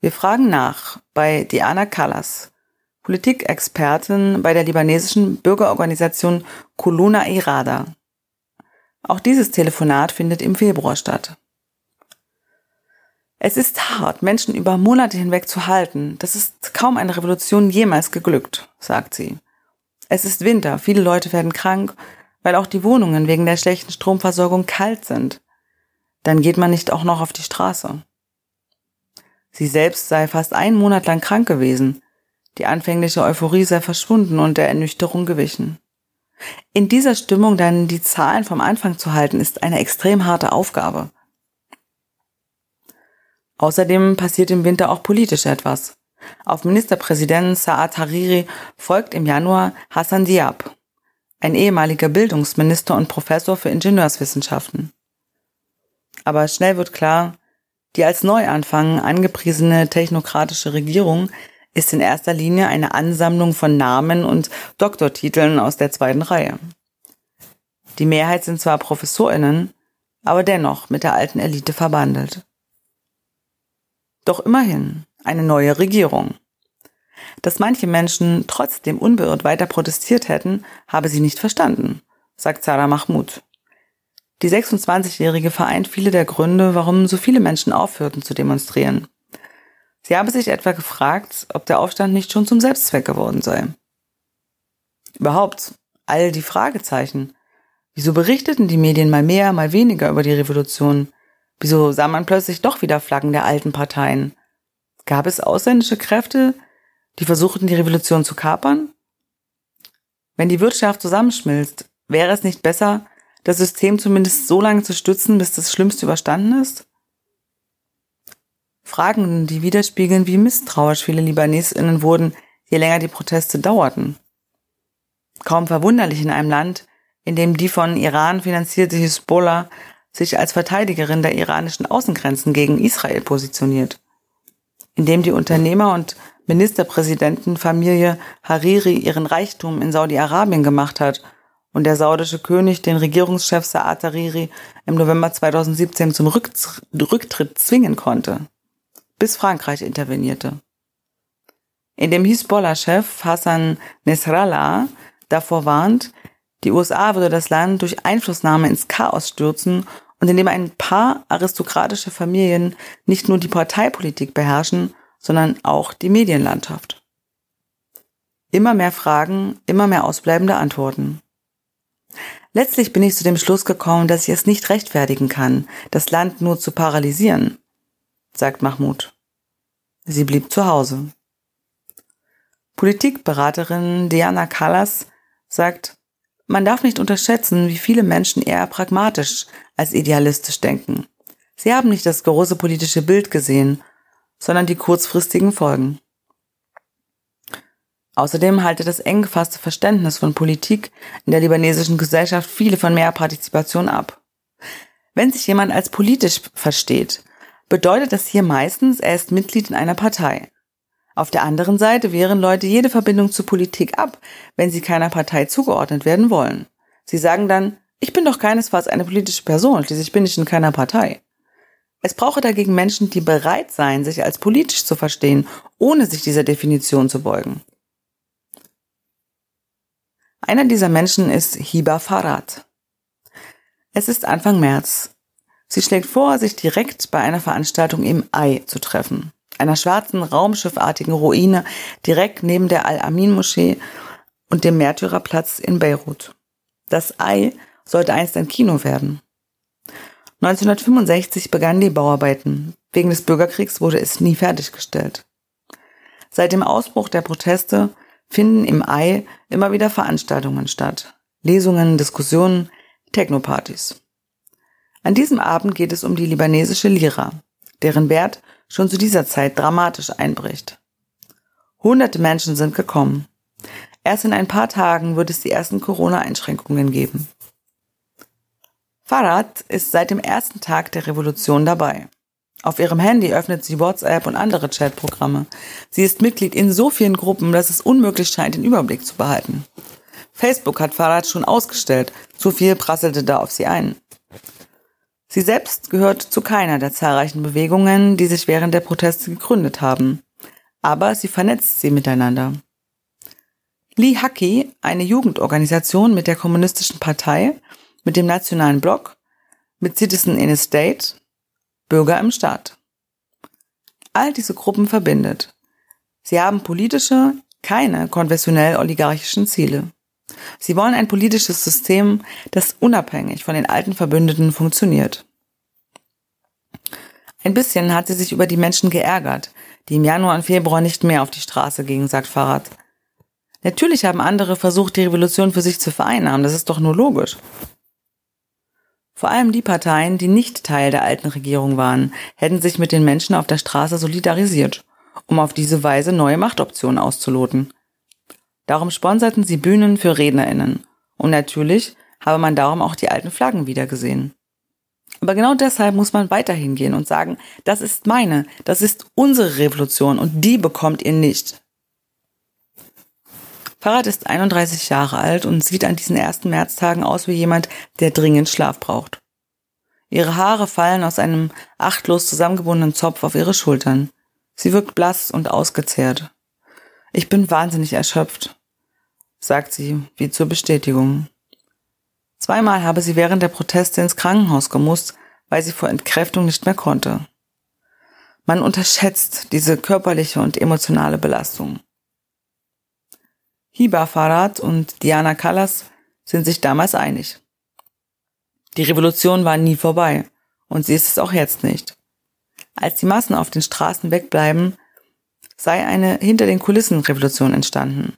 Wir fragen nach bei Diana Callas, Politikexpertin bei der libanesischen Bürgerorganisation Kuluna Irada. Auch dieses Telefonat findet im Februar statt. Es ist hart, Menschen über Monate hinweg zu halten. Das ist kaum eine Revolution jemals geglückt, sagt sie. Es ist Winter, viele Leute werden krank, weil auch die Wohnungen wegen der schlechten Stromversorgung kalt sind. Dann geht man nicht auch noch auf die Straße. Sie selbst sei fast einen Monat lang krank gewesen. Die anfängliche Euphorie sei verschwunden und der Ernüchterung gewichen. In dieser Stimmung dann die Zahlen vom Anfang zu halten, ist eine extrem harte Aufgabe. Außerdem passiert im Winter auch politisch etwas. Auf Ministerpräsident Saad Hariri folgt im Januar Hassan Diab, ein ehemaliger Bildungsminister und Professor für Ingenieurswissenschaften. Aber schnell wird klar, die als Neuanfang angepriesene technokratische Regierung ist in erster Linie eine Ansammlung von Namen und Doktortiteln aus der zweiten Reihe. Die Mehrheit sind zwar Professorinnen, aber dennoch mit der alten Elite verbandelt. Doch immerhin eine neue Regierung. Dass manche Menschen trotzdem unbeirrt weiter protestiert hätten, habe sie nicht verstanden, sagt Sarah Mahmoud. Die 26-Jährige vereint viele der Gründe, warum so viele Menschen aufhörten zu demonstrieren. Sie habe sich etwa gefragt, ob der Aufstand nicht schon zum Selbstzweck geworden sei. Überhaupt, all die Fragezeichen. Wieso berichteten die Medien mal mehr, mal weniger über die Revolution? Wieso sah man plötzlich doch wieder Flaggen der alten Parteien? Gab es ausländische Kräfte, die versuchten, die Revolution zu kapern? Wenn die Wirtschaft zusammenschmilzt, wäre es nicht besser, das System zumindest so lange zu stützen, bis das Schlimmste überstanden ist? Fragen, die widerspiegeln, wie misstrauisch viele Libanesinnen wurden, je länger die Proteste dauerten. Kaum verwunderlich in einem Land, in dem die von Iran finanzierte Hisbollah sich als Verteidigerin der iranischen Außengrenzen gegen Israel positioniert, indem die Unternehmer und Ministerpräsidentenfamilie Hariri ihren Reichtum in Saudi-Arabien gemacht hat und der saudische König den Regierungschef Saad Hariri im November 2017 zum Rücktritt zwingen konnte, bis Frankreich intervenierte. In Hisbollah-Chef Hassan Nasrallah davor warnt, die USA würde das Land durch Einflussnahme ins Chaos stürzen und indem ein paar aristokratische Familien nicht nur die Parteipolitik beherrschen, sondern auch die Medienlandschaft. Immer mehr Fragen, immer mehr ausbleibende Antworten. Letztlich bin ich zu dem Schluss gekommen, dass ich es nicht rechtfertigen kann, das Land nur zu paralysieren, sagt Mahmoud. Sie blieb zu Hause. Politikberaterin Diana Callas sagt, man darf nicht unterschätzen, wie viele Menschen eher pragmatisch als idealistisch denken. Sie haben nicht das große politische Bild gesehen, sondern die kurzfristigen Folgen. Außerdem halte das eng gefasste Verständnis von Politik in der libanesischen Gesellschaft viele von mehr Partizipation ab. Wenn sich jemand als politisch versteht, bedeutet das hier meistens, er ist Mitglied in einer Partei. Auf der anderen Seite wehren Leute jede Verbindung zur Politik ab, wenn sie keiner Partei zugeordnet werden wollen. Sie sagen dann, ich bin doch keinesfalls eine politische Person, schließlich bin ich in keiner Partei. Es brauche dagegen Menschen, die bereit seien, sich als politisch zu verstehen, ohne sich dieser Definition zu beugen. Einer dieser Menschen ist Hiba Farad. Es ist Anfang März. Sie schlägt vor, sich direkt bei einer Veranstaltung im Ei zu treffen einer schwarzen raumschiffartigen Ruine direkt neben der Al-Amin-Moschee und dem Märtyrerplatz in Beirut. Das Ei sollte einst ein Kino werden. 1965 begannen die Bauarbeiten. Wegen des Bürgerkriegs wurde es nie fertiggestellt. Seit dem Ausbruch der Proteste finden im Ei immer wieder Veranstaltungen statt. Lesungen, Diskussionen, Technopartys. An diesem Abend geht es um die libanesische Lira, deren Wert schon zu dieser Zeit dramatisch einbricht. Hunderte Menschen sind gekommen. Erst in ein paar Tagen wird es die ersten Corona-Einschränkungen geben. Farad ist seit dem ersten Tag der Revolution dabei. Auf ihrem Handy öffnet sie WhatsApp und andere Chatprogramme. Sie ist Mitglied in so vielen Gruppen, dass es unmöglich scheint, den Überblick zu behalten. Facebook hat Farad schon ausgestellt, zu viel prasselte da auf sie ein. Sie selbst gehört zu keiner der zahlreichen Bewegungen, die sich während der Proteste gegründet haben. Aber sie vernetzt sie miteinander. Lee Haki, eine Jugendorganisation mit der Kommunistischen Partei, mit dem Nationalen Block, mit Citizen in a State, Bürger im Staat. All diese Gruppen verbindet. Sie haben politische, keine konventionell oligarchischen Ziele. Sie wollen ein politisches System, das unabhängig von den alten Verbündeten funktioniert. Ein bisschen hat sie sich über die Menschen geärgert, die im Januar und Februar nicht mehr auf die Straße gingen, sagt Farad. Natürlich haben andere versucht, die Revolution für sich zu vereinnahmen, das ist doch nur logisch. Vor allem die Parteien, die nicht Teil der alten Regierung waren, hätten sich mit den Menschen auf der Straße solidarisiert, um auf diese Weise neue Machtoptionen auszuloten. Darum sponserten sie Bühnen für RednerInnen. Und natürlich habe man darum auch die alten Flaggen wiedergesehen. Aber genau deshalb muss man weiterhin gehen und sagen, das ist meine, das ist unsere Revolution und die bekommt ihr nicht. Farad ist 31 Jahre alt und sieht an diesen ersten Märztagen aus wie jemand, der dringend Schlaf braucht. Ihre Haare fallen aus einem achtlos zusammengebundenen Zopf auf ihre Schultern. Sie wirkt blass und ausgezehrt. Ich bin wahnsinnig erschöpft, sagt sie, wie zur Bestätigung. Zweimal habe sie während der Proteste ins Krankenhaus gemusst, weil sie vor Entkräftung nicht mehr konnte. Man unterschätzt diese körperliche und emotionale Belastung. Hiba Farad und Diana Callas sind sich damals einig. Die Revolution war nie vorbei und sie ist es auch jetzt nicht. Als die Massen auf den Straßen wegbleiben, sei eine hinter den Kulissen Revolution entstanden.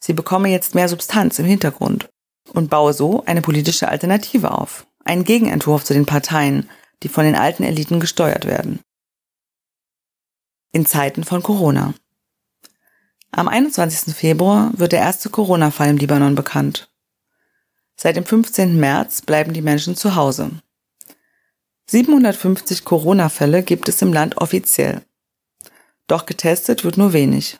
Sie bekomme jetzt mehr Substanz im Hintergrund und baue so eine politische Alternative auf, einen Gegenentwurf zu den Parteien, die von den alten Eliten gesteuert werden. In Zeiten von Corona. Am 21. Februar wird der erste Corona-Fall im Libanon bekannt. Seit dem 15. März bleiben die Menschen zu Hause. 750 Corona-Fälle gibt es im Land offiziell. Doch getestet wird nur wenig.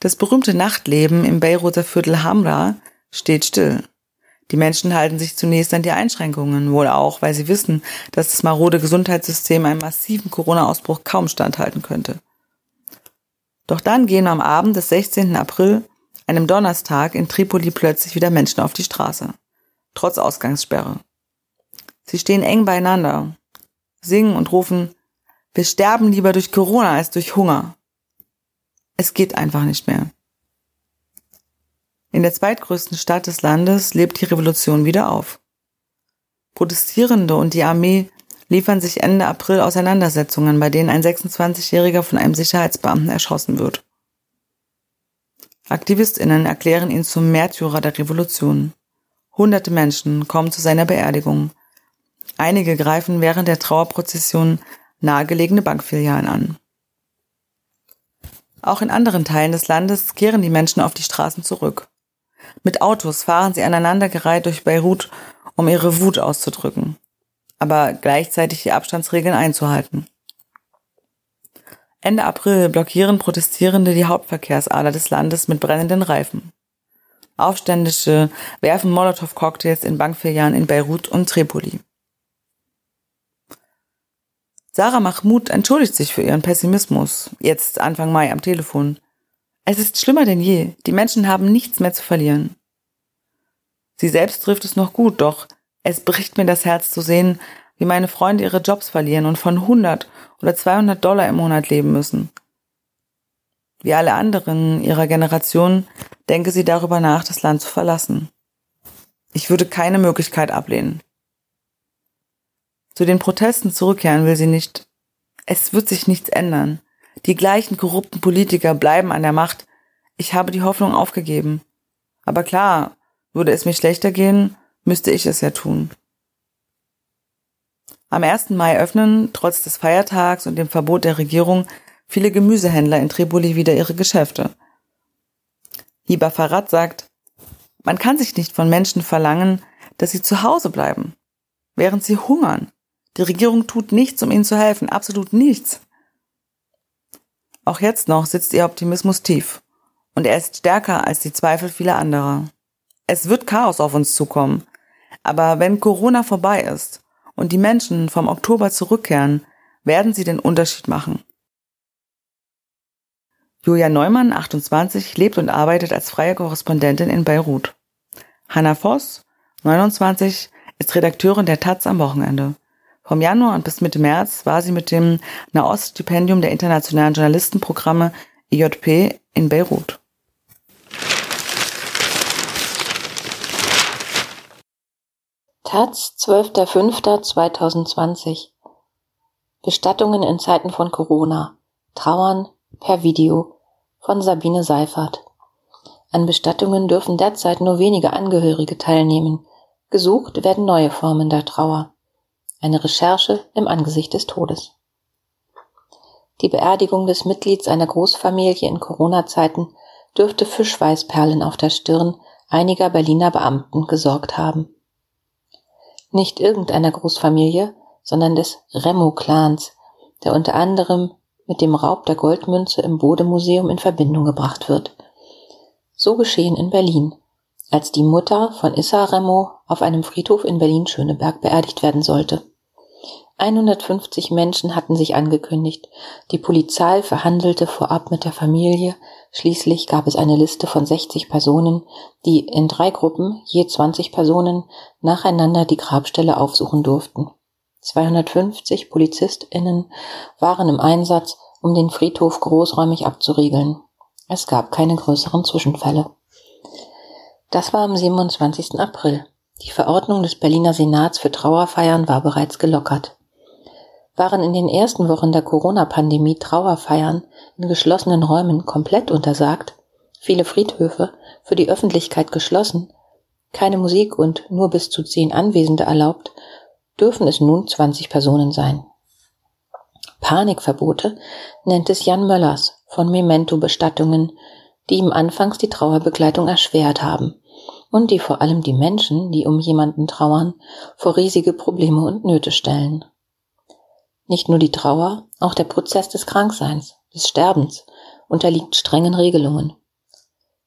Das berühmte Nachtleben im Beiruter Viertel Hamra steht still. Die Menschen halten sich zunächst an die Einschränkungen, wohl auch, weil sie wissen, dass das marode Gesundheitssystem einem massiven Corona-Ausbruch kaum standhalten könnte. Doch dann gehen am Abend des 16. April, einem Donnerstag, in Tripoli plötzlich wieder Menschen auf die Straße. Trotz Ausgangssperre. Sie stehen eng beieinander, singen und rufen, wir sterben lieber durch Corona als durch Hunger. Es geht einfach nicht mehr. In der zweitgrößten Stadt des Landes lebt die Revolution wieder auf. Protestierende und die Armee liefern sich Ende April Auseinandersetzungen, bei denen ein 26-Jähriger von einem Sicherheitsbeamten erschossen wird. Aktivistinnen erklären ihn zum Märtyrer der Revolution. Hunderte Menschen kommen zu seiner Beerdigung. Einige greifen während der Trauerprozession nahegelegene Bankfilialen an. Auch in anderen Teilen des Landes kehren die Menschen auf die Straßen zurück. Mit Autos fahren sie aneinandergereiht durch Beirut, um ihre Wut auszudrücken aber gleichzeitig die Abstandsregeln einzuhalten. Ende April blockieren Protestierende die Hauptverkehrsader des Landes mit brennenden Reifen. Aufständische werfen Molotow-Cocktails in Bankfilialen in Beirut und Tripoli. Sarah Mahmoud entschuldigt sich für ihren Pessimismus, jetzt Anfang Mai am Telefon. Es ist schlimmer denn je. Die Menschen haben nichts mehr zu verlieren. Sie selbst trifft es noch gut, doch es bricht mir das Herz zu sehen, wie meine Freunde ihre Jobs verlieren und von 100 oder 200 Dollar im Monat leben müssen. Wie alle anderen ihrer Generation denke sie darüber nach, das Land zu verlassen. Ich würde keine Möglichkeit ablehnen. Zu den Protesten zurückkehren will sie nicht. Es wird sich nichts ändern. Die gleichen korrupten Politiker bleiben an der Macht. Ich habe die Hoffnung aufgegeben. Aber klar, würde es mir schlechter gehen, müsste ich es ja tun. Am 1. Mai öffnen, trotz des Feiertags und dem Verbot der Regierung, viele Gemüsehändler in Tripoli wieder ihre Geschäfte. Hiba Farad sagt, man kann sich nicht von Menschen verlangen, dass sie zu Hause bleiben, während sie hungern. Die Regierung tut nichts, um ihnen zu helfen, absolut nichts. Auch jetzt noch sitzt ihr Optimismus tief, und er ist stärker als die Zweifel vieler anderer. Es wird Chaos auf uns zukommen, aber wenn Corona vorbei ist und die Menschen vom Oktober zurückkehren, werden sie den Unterschied machen. Julia Neumann, 28, lebt und arbeitet als freie Korrespondentin in Beirut. Hanna Voss, 29, ist Redakteurin der Taz am Wochenende. Vom Januar und bis Mitte März war sie mit dem Nahost-Stipendium der internationalen Journalistenprogramme IJP in Beirut. Taz, 12.05.2020 Bestattungen in Zeiten von Corona. Trauern per Video von Sabine Seifert. An Bestattungen dürfen derzeit nur wenige Angehörige teilnehmen. Gesucht werden neue Formen der Trauer. Eine Recherche im Angesicht des Todes. Die Beerdigung des Mitglieds einer Großfamilie in Corona-Zeiten dürfte für Schweißperlen auf der Stirn einiger Berliner Beamten gesorgt haben. Nicht irgendeiner Großfamilie, sondern des Remo-Clans, der unter anderem mit dem Raub der Goldmünze im Bode-Museum in Verbindung gebracht wird. So geschehen in Berlin, als die Mutter von Issa Remo auf einem Friedhof in Berlin-Schöneberg beerdigt werden sollte. 150 Menschen hatten sich angekündigt. Die Polizei verhandelte vorab mit der Familie. Schließlich gab es eine Liste von 60 Personen, die in drei Gruppen, je 20 Personen, nacheinander die Grabstelle aufsuchen durften. 250 PolizistInnen waren im Einsatz, um den Friedhof großräumig abzuriegeln. Es gab keine größeren Zwischenfälle. Das war am 27. April. Die Verordnung des Berliner Senats für Trauerfeiern war bereits gelockert waren in den ersten Wochen der Corona-Pandemie Trauerfeiern in geschlossenen Räumen komplett untersagt, viele Friedhöfe für die Öffentlichkeit geschlossen, keine Musik und nur bis zu zehn Anwesende erlaubt, dürfen es nun 20 Personen sein. Panikverbote nennt es Jan Möllers von Memento Bestattungen, die ihm anfangs die Trauerbegleitung erschwert haben und die vor allem die Menschen, die um jemanden trauern, vor riesige Probleme und Nöte stellen. Nicht nur die Trauer, auch der Prozess des Krankseins, des Sterbens unterliegt strengen Regelungen.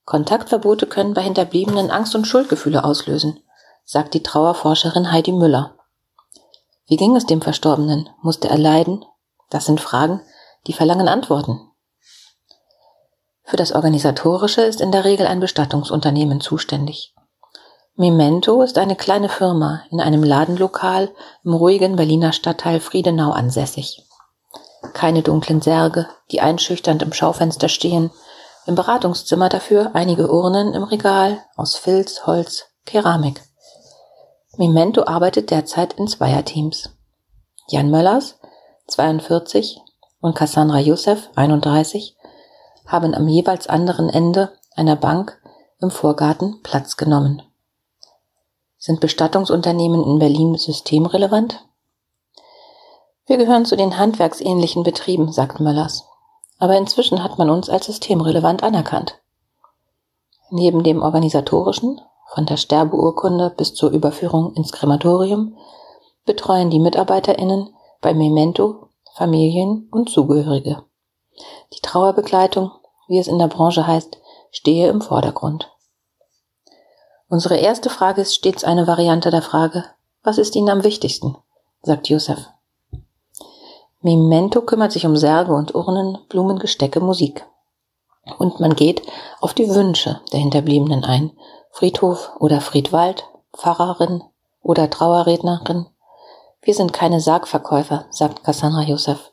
Kontaktverbote können bei Hinterbliebenen Angst und Schuldgefühle auslösen, sagt die Trauerforscherin Heidi Müller. Wie ging es dem Verstorbenen? Musste er leiden? Das sind Fragen, die verlangen Antworten. Für das Organisatorische ist in der Regel ein Bestattungsunternehmen zuständig. Memento ist eine kleine Firma in einem Ladenlokal im ruhigen Berliner Stadtteil Friedenau ansässig. Keine dunklen Särge, die einschüchternd im Schaufenster stehen, im Beratungszimmer dafür einige Urnen im Regal aus Filz, Holz, Keramik. Memento arbeitet derzeit in Zweierteams. Jan Möllers, 42, und Cassandra Youssef, 31, haben am jeweils anderen Ende einer Bank im Vorgarten Platz genommen. Sind Bestattungsunternehmen in Berlin systemrelevant? Wir gehören zu den handwerksähnlichen Betrieben, sagt Möllers. Aber inzwischen hat man uns als systemrelevant anerkannt. Neben dem organisatorischen, von der Sterbeurkunde bis zur Überführung ins Krematorium, betreuen die MitarbeiterInnen bei Memento Familien und Zugehörige. Die Trauerbegleitung, wie es in der Branche heißt, stehe im Vordergrund. Unsere erste Frage ist stets eine Variante der Frage, was ist Ihnen am wichtigsten? sagt Josef. Memento kümmert sich um Särge und Urnen, Blumengestecke, Musik. Und man geht auf die Wünsche der Hinterbliebenen ein. Friedhof oder Friedwald, Pfarrerin oder Trauerrednerin. Wir sind keine Sargverkäufer, sagt Cassandra Josef.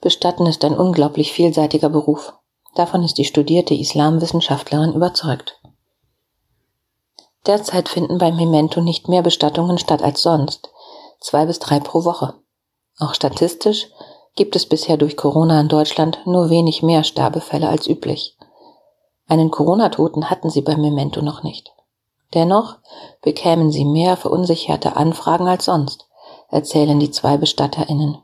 Bestatten ist ein unglaublich vielseitiger Beruf. Davon ist die studierte Islamwissenschaftlerin überzeugt. Derzeit finden beim Memento nicht mehr Bestattungen statt als sonst, zwei bis drei pro Woche. Auch statistisch gibt es bisher durch Corona in Deutschland nur wenig mehr Sterbefälle als üblich. Einen Corona-Toten hatten sie beim Memento noch nicht. Dennoch bekämen sie mehr verunsicherte Anfragen als sonst, erzählen die zwei BestatterInnen.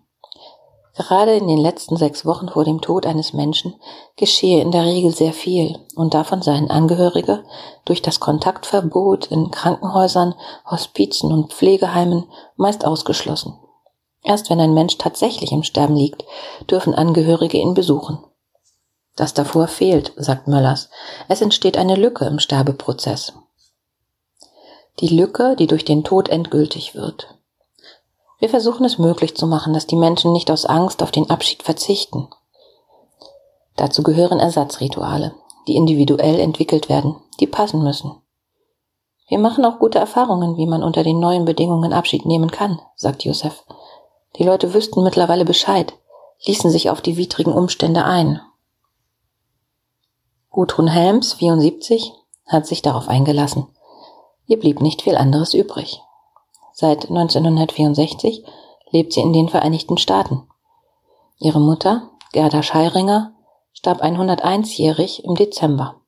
Gerade in den letzten sechs Wochen vor dem Tod eines Menschen geschehe in der Regel sehr viel und davon seien Angehörige durch das Kontaktverbot in Krankenhäusern, Hospizen und Pflegeheimen meist ausgeschlossen. Erst wenn ein Mensch tatsächlich im Sterben liegt, dürfen Angehörige ihn besuchen. Das davor fehlt, sagt Möllers. Es entsteht eine Lücke im Sterbeprozess. Die Lücke, die durch den Tod endgültig wird. Wir versuchen es möglich zu machen, dass die Menschen nicht aus Angst auf den Abschied verzichten. Dazu gehören Ersatzrituale, die individuell entwickelt werden, die passen müssen. Wir machen auch gute Erfahrungen, wie man unter den neuen Bedingungen Abschied nehmen kann, sagt Josef. Die Leute wüssten mittlerweile Bescheid, ließen sich auf die widrigen Umstände ein. Gudrun Helms, 74, hat sich darauf eingelassen. Ihr blieb nicht viel anderes übrig. Seit 1964 lebt sie in den Vereinigten Staaten. Ihre Mutter, Gerda Scheiringer, starb 101-jährig im Dezember.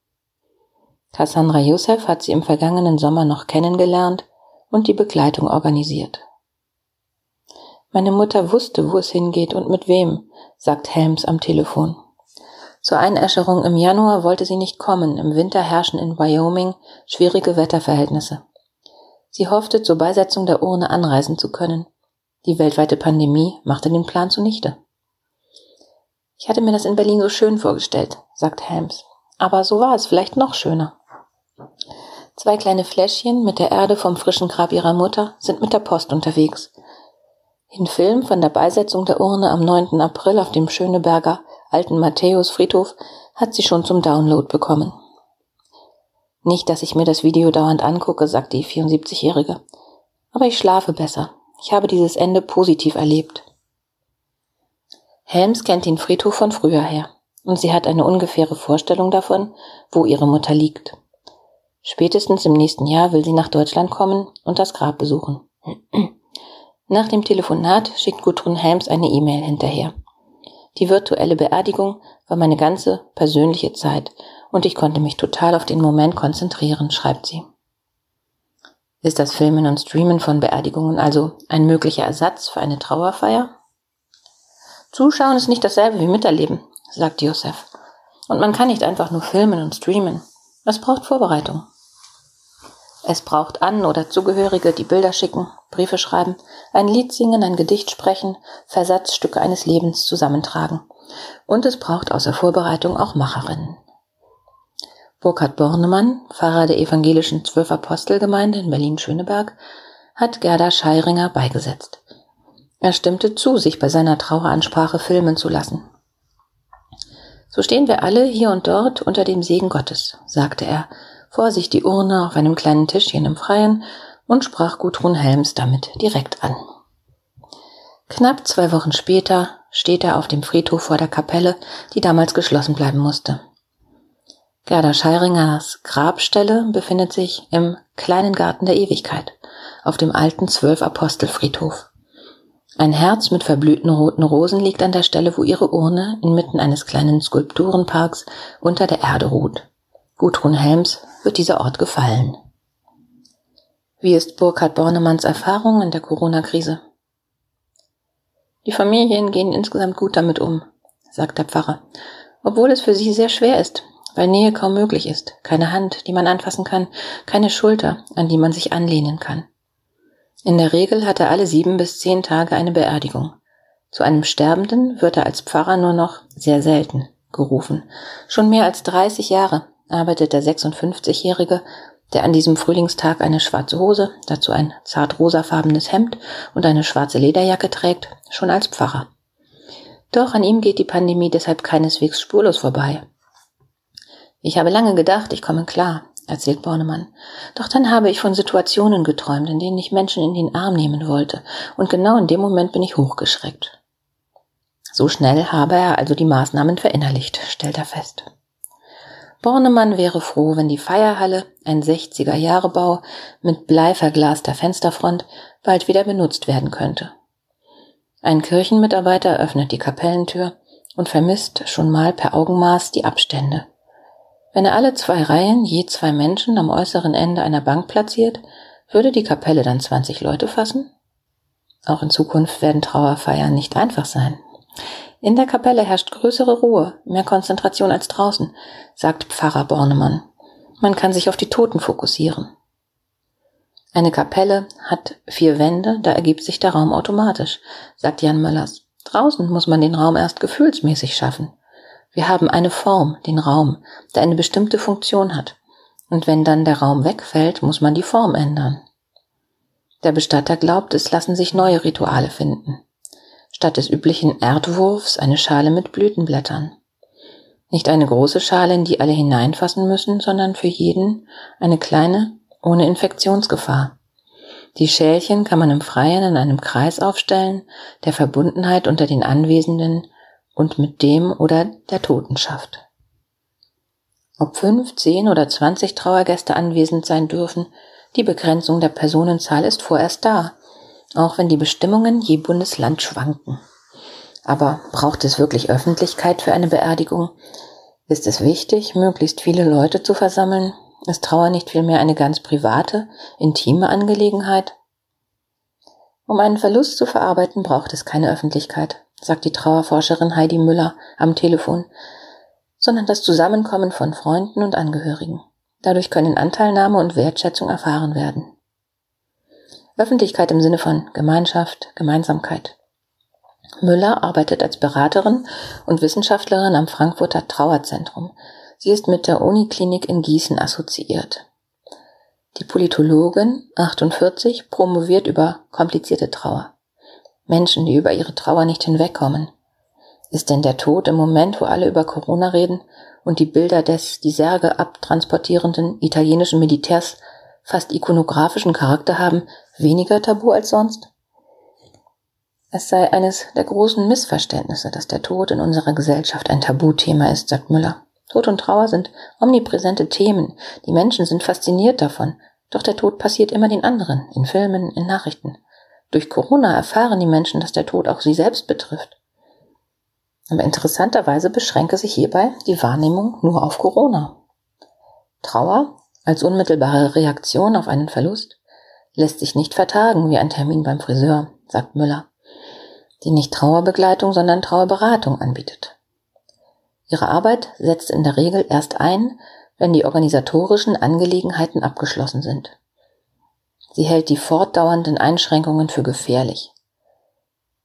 Cassandra Youssef hat sie im vergangenen Sommer noch kennengelernt und die Begleitung organisiert. Meine Mutter wusste, wo es hingeht und mit wem, sagt Helms am Telefon. Zur Einäscherung im Januar wollte sie nicht kommen, im Winter herrschen in Wyoming schwierige Wetterverhältnisse. Sie hoffte, zur Beisetzung der Urne anreisen zu können. Die weltweite Pandemie machte den Plan zunichte. Ich hatte mir das in Berlin so schön vorgestellt, sagt Helms. Aber so war es vielleicht noch schöner. Zwei kleine Fläschchen mit der Erde vom frischen Grab ihrer Mutter sind mit der Post unterwegs. Den Film von der Beisetzung der Urne am 9. April auf dem Schöneberger Alten Matthäus Friedhof hat sie schon zum Download bekommen. Nicht, dass ich mir das Video dauernd angucke, sagt die 74-Jährige. Aber ich schlafe besser. Ich habe dieses Ende positiv erlebt. Helms kennt den Friedhof von früher her und sie hat eine ungefähre Vorstellung davon, wo ihre Mutter liegt. Spätestens im nächsten Jahr will sie nach Deutschland kommen und das Grab besuchen. Nach dem Telefonat schickt Gudrun Helms eine E-Mail hinterher. Die virtuelle Beerdigung war meine ganze persönliche Zeit und ich konnte mich total auf den Moment konzentrieren, schreibt sie. Ist das Filmen und Streamen von Beerdigungen also ein möglicher Ersatz für eine Trauerfeier? Zuschauen ist nicht dasselbe wie miterleben, sagt Josef. Und man kann nicht einfach nur filmen und streamen. Es braucht Vorbereitung. Es braucht An- oder Zugehörige, die Bilder schicken, Briefe schreiben, ein Lied singen, ein Gedicht sprechen, Versatzstücke eines Lebens zusammentragen. Und es braucht außer Vorbereitung auch Macherinnen. Burkhard Bornemann, Pfarrer der evangelischen Zwölfapostelgemeinde in Berlin-Schöneberg, hat Gerda Scheiringer beigesetzt. Er stimmte zu, sich bei seiner Traueransprache filmen zu lassen. So stehen wir alle hier und dort unter dem Segen Gottes, sagte er vor sich die Urne auf einem kleinen Tischchen im Freien und sprach Gudrun Helms damit direkt an. Knapp zwei Wochen später steht er auf dem Friedhof vor der Kapelle, die damals geschlossen bleiben musste. Gerda Scheiringers Grabstelle befindet sich im kleinen Garten der Ewigkeit, auf dem alten Zwölf-Apostel-Friedhof. Ein Herz mit verblühten roten Rosen liegt an der Stelle, wo ihre Urne inmitten eines kleinen Skulpturenparks unter der Erde ruht. Gudrun Helms wird dieser Ort gefallen. Wie ist Burkhard Bornemanns Erfahrung in der Corona-Krise? Die Familien gehen insgesamt gut damit um, sagt der Pfarrer, obwohl es für sie sehr schwer ist, weil Nähe kaum möglich ist, keine Hand, die man anfassen kann, keine Schulter, an die man sich anlehnen kann. In der Regel hat er alle sieben bis zehn Tage eine Beerdigung. Zu einem Sterbenden wird er als Pfarrer nur noch sehr selten gerufen. Schon mehr als 30 Jahre arbeitet der 56-Jährige, der an diesem Frühlingstag eine schwarze Hose, dazu ein zart rosafarbenes Hemd und eine schwarze Lederjacke trägt, schon als Pfarrer. Doch an ihm geht die Pandemie deshalb keineswegs spurlos vorbei. Ich habe lange gedacht, ich komme klar, erzählt Bornemann. Doch dann habe ich von Situationen geträumt, in denen ich Menschen in den Arm nehmen wollte, und genau in dem Moment bin ich hochgeschreckt. So schnell habe er also die Maßnahmen verinnerlicht, stellt er fest. Bornemann wäre froh, wenn die Feierhalle, ein 60er-Jahre-Bau mit bleiverglaster Fensterfront, bald wieder benutzt werden könnte. Ein Kirchenmitarbeiter öffnet die Kapellentür und vermisst schon mal per Augenmaß die Abstände. Wenn er alle zwei Reihen je zwei Menschen am äußeren Ende einer Bank platziert, würde die Kapelle dann 20 Leute fassen? Auch in Zukunft werden Trauerfeiern nicht einfach sein. In der Kapelle herrscht größere Ruhe, mehr Konzentration als draußen, sagt Pfarrer Bornemann. Man kann sich auf die Toten fokussieren. Eine Kapelle hat vier Wände, da ergibt sich der Raum automatisch, sagt Jan Möllers. Draußen muss man den Raum erst gefühlsmäßig schaffen. Wir haben eine Form, den Raum, der eine bestimmte Funktion hat. Und wenn dann der Raum wegfällt, muss man die Form ändern. Der Bestatter glaubt, es lassen sich neue Rituale finden. Statt des üblichen Erdwurfs eine Schale mit Blütenblättern. Nicht eine große Schale, in die alle hineinfassen müssen, sondern für jeden eine kleine, ohne Infektionsgefahr. Die Schälchen kann man im Freien in einem Kreis aufstellen, der Verbundenheit unter den Anwesenden und mit dem oder der Toten schafft. Ob fünf, zehn oder zwanzig Trauergäste anwesend sein dürfen, die Begrenzung der Personenzahl ist vorerst da, auch wenn die Bestimmungen je Bundesland schwanken. Aber braucht es wirklich Öffentlichkeit für eine Beerdigung? Ist es wichtig, möglichst viele Leute zu versammeln? Ist Trauer nicht vielmehr eine ganz private, intime Angelegenheit? Um einen Verlust zu verarbeiten, braucht es keine Öffentlichkeit, sagt die Trauerforscherin Heidi Müller am Telefon, sondern das Zusammenkommen von Freunden und Angehörigen. Dadurch können Anteilnahme und Wertschätzung erfahren werden. Öffentlichkeit im Sinne von Gemeinschaft, Gemeinsamkeit. Müller arbeitet als Beraterin und Wissenschaftlerin am Frankfurter Trauerzentrum. Sie ist mit der Uniklinik in Gießen assoziiert. Die Politologin, 48, promoviert über komplizierte Trauer. Menschen, die über ihre Trauer nicht hinwegkommen. Ist denn der Tod im Moment, wo alle über Corona reden und die Bilder des die Särge abtransportierenden italienischen Militärs fast ikonografischen Charakter haben, weniger tabu als sonst? Es sei eines der großen Missverständnisse, dass der Tod in unserer Gesellschaft ein Tabuthema ist, sagt Müller. Tod und Trauer sind omnipräsente Themen. Die Menschen sind fasziniert davon. Doch der Tod passiert immer den anderen, in Filmen, in Nachrichten. Durch Corona erfahren die Menschen, dass der Tod auch sie selbst betrifft. Aber interessanterweise beschränke sich hierbei die Wahrnehmung nur auf Corona. Trauer als unmittelbare Reaktion auf einen Verlust lässt sich nicht vertagen wie ein Termin beim Friseur, sagt Müller, die nicht Trauerbegleitung, sondern Trauerberatung anbietet. Ihre Arbeit setzt in der Regel erst ein, wenn die organisatorischen Angelegenheiten abgeschlossen sind. Sie hält die fortdauernden Einschränkungen für gefährlich.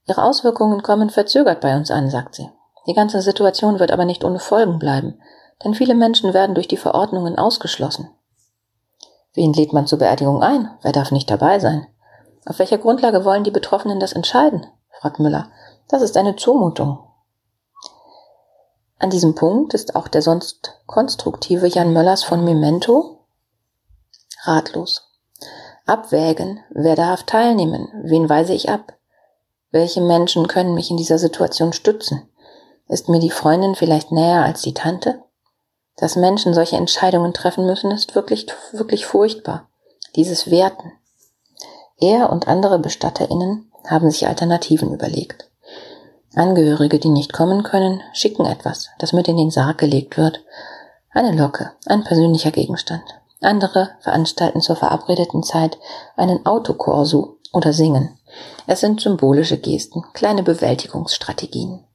Ihre Auswirkungen kommen verzögert bei uns an, sagt sie. Die ganze Situation wird aber nicht ohne Folgen bleiben, denn viele Menschen werden durch die Verordnungen ausgeschlossen. Wen lädt man zur Beerdigung ein? Wer darf nicht dabei sein? Auf welcher Grundlage wollen die Betroffenen das entscheiden? fragt Müller. Das ist eine Zumutung. An diesem Punkt ist auch der sonst konstruktive Jan Möllers von Memento ratlos. Abwägen, wer darf teilnehmen, wen weise ich ab? Welche Menschen können mich in dieser Situation stützen? Ist mir die Freundin vielleicht näher als die Tante? Dass Menschen solche Entscheidungen treffen müssen, ist wirklich, wirklich furchtbar. Dieses Werten. Er und andere BestatterInnen haben sich Alternativen überlegt. Angehörige, die nicht kommen können, schicken etwas, das mit in den Sarg gelegt wird. Eine Locke, ein persönlicher Gegenstand. Andere veranstalten zur verabredeten Zeit einen Autokorso oder singen. Es sind symbolische Gesten, kleine Bewältigungsstrategien.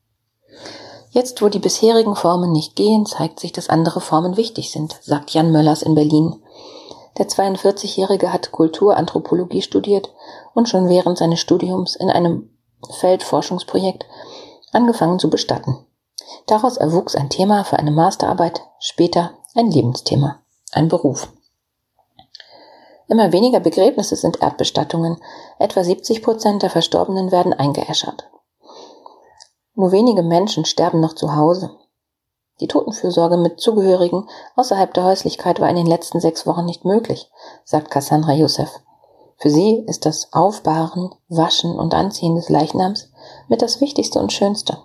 Jetzt, wo die bisherigen Formen nicht gehen, zeigt sich, dass andere Formen wichtig sind, sagt Jan Möllers in Berlin. Der 42-Jährige hat Kulturanthropologie studiert und schon während seines Studiums in einem Feldforschungsprojekt angefangen zu bestatten. Daraus erwuchs ein Thema für eine Masterarbeit, später ein Lebensthema, ein Beruf. Immer weniger Begräbnisse sind Erdbestattungen. Etwa 70 Prozent der Verstorbenen werden eingeäschert. Nur wenige Menschen sterben noch zu Hause. Die Totenfürsorge mit Zugehörigen außerhalb der Häuslichkeit war in den letzten sechs Wochen nicht möglich, sagt Cassandra Youssef. Für sie ist das Aufbahren, Waschen und Anziehen des Leichnams mit das Wichtigste und Schönste.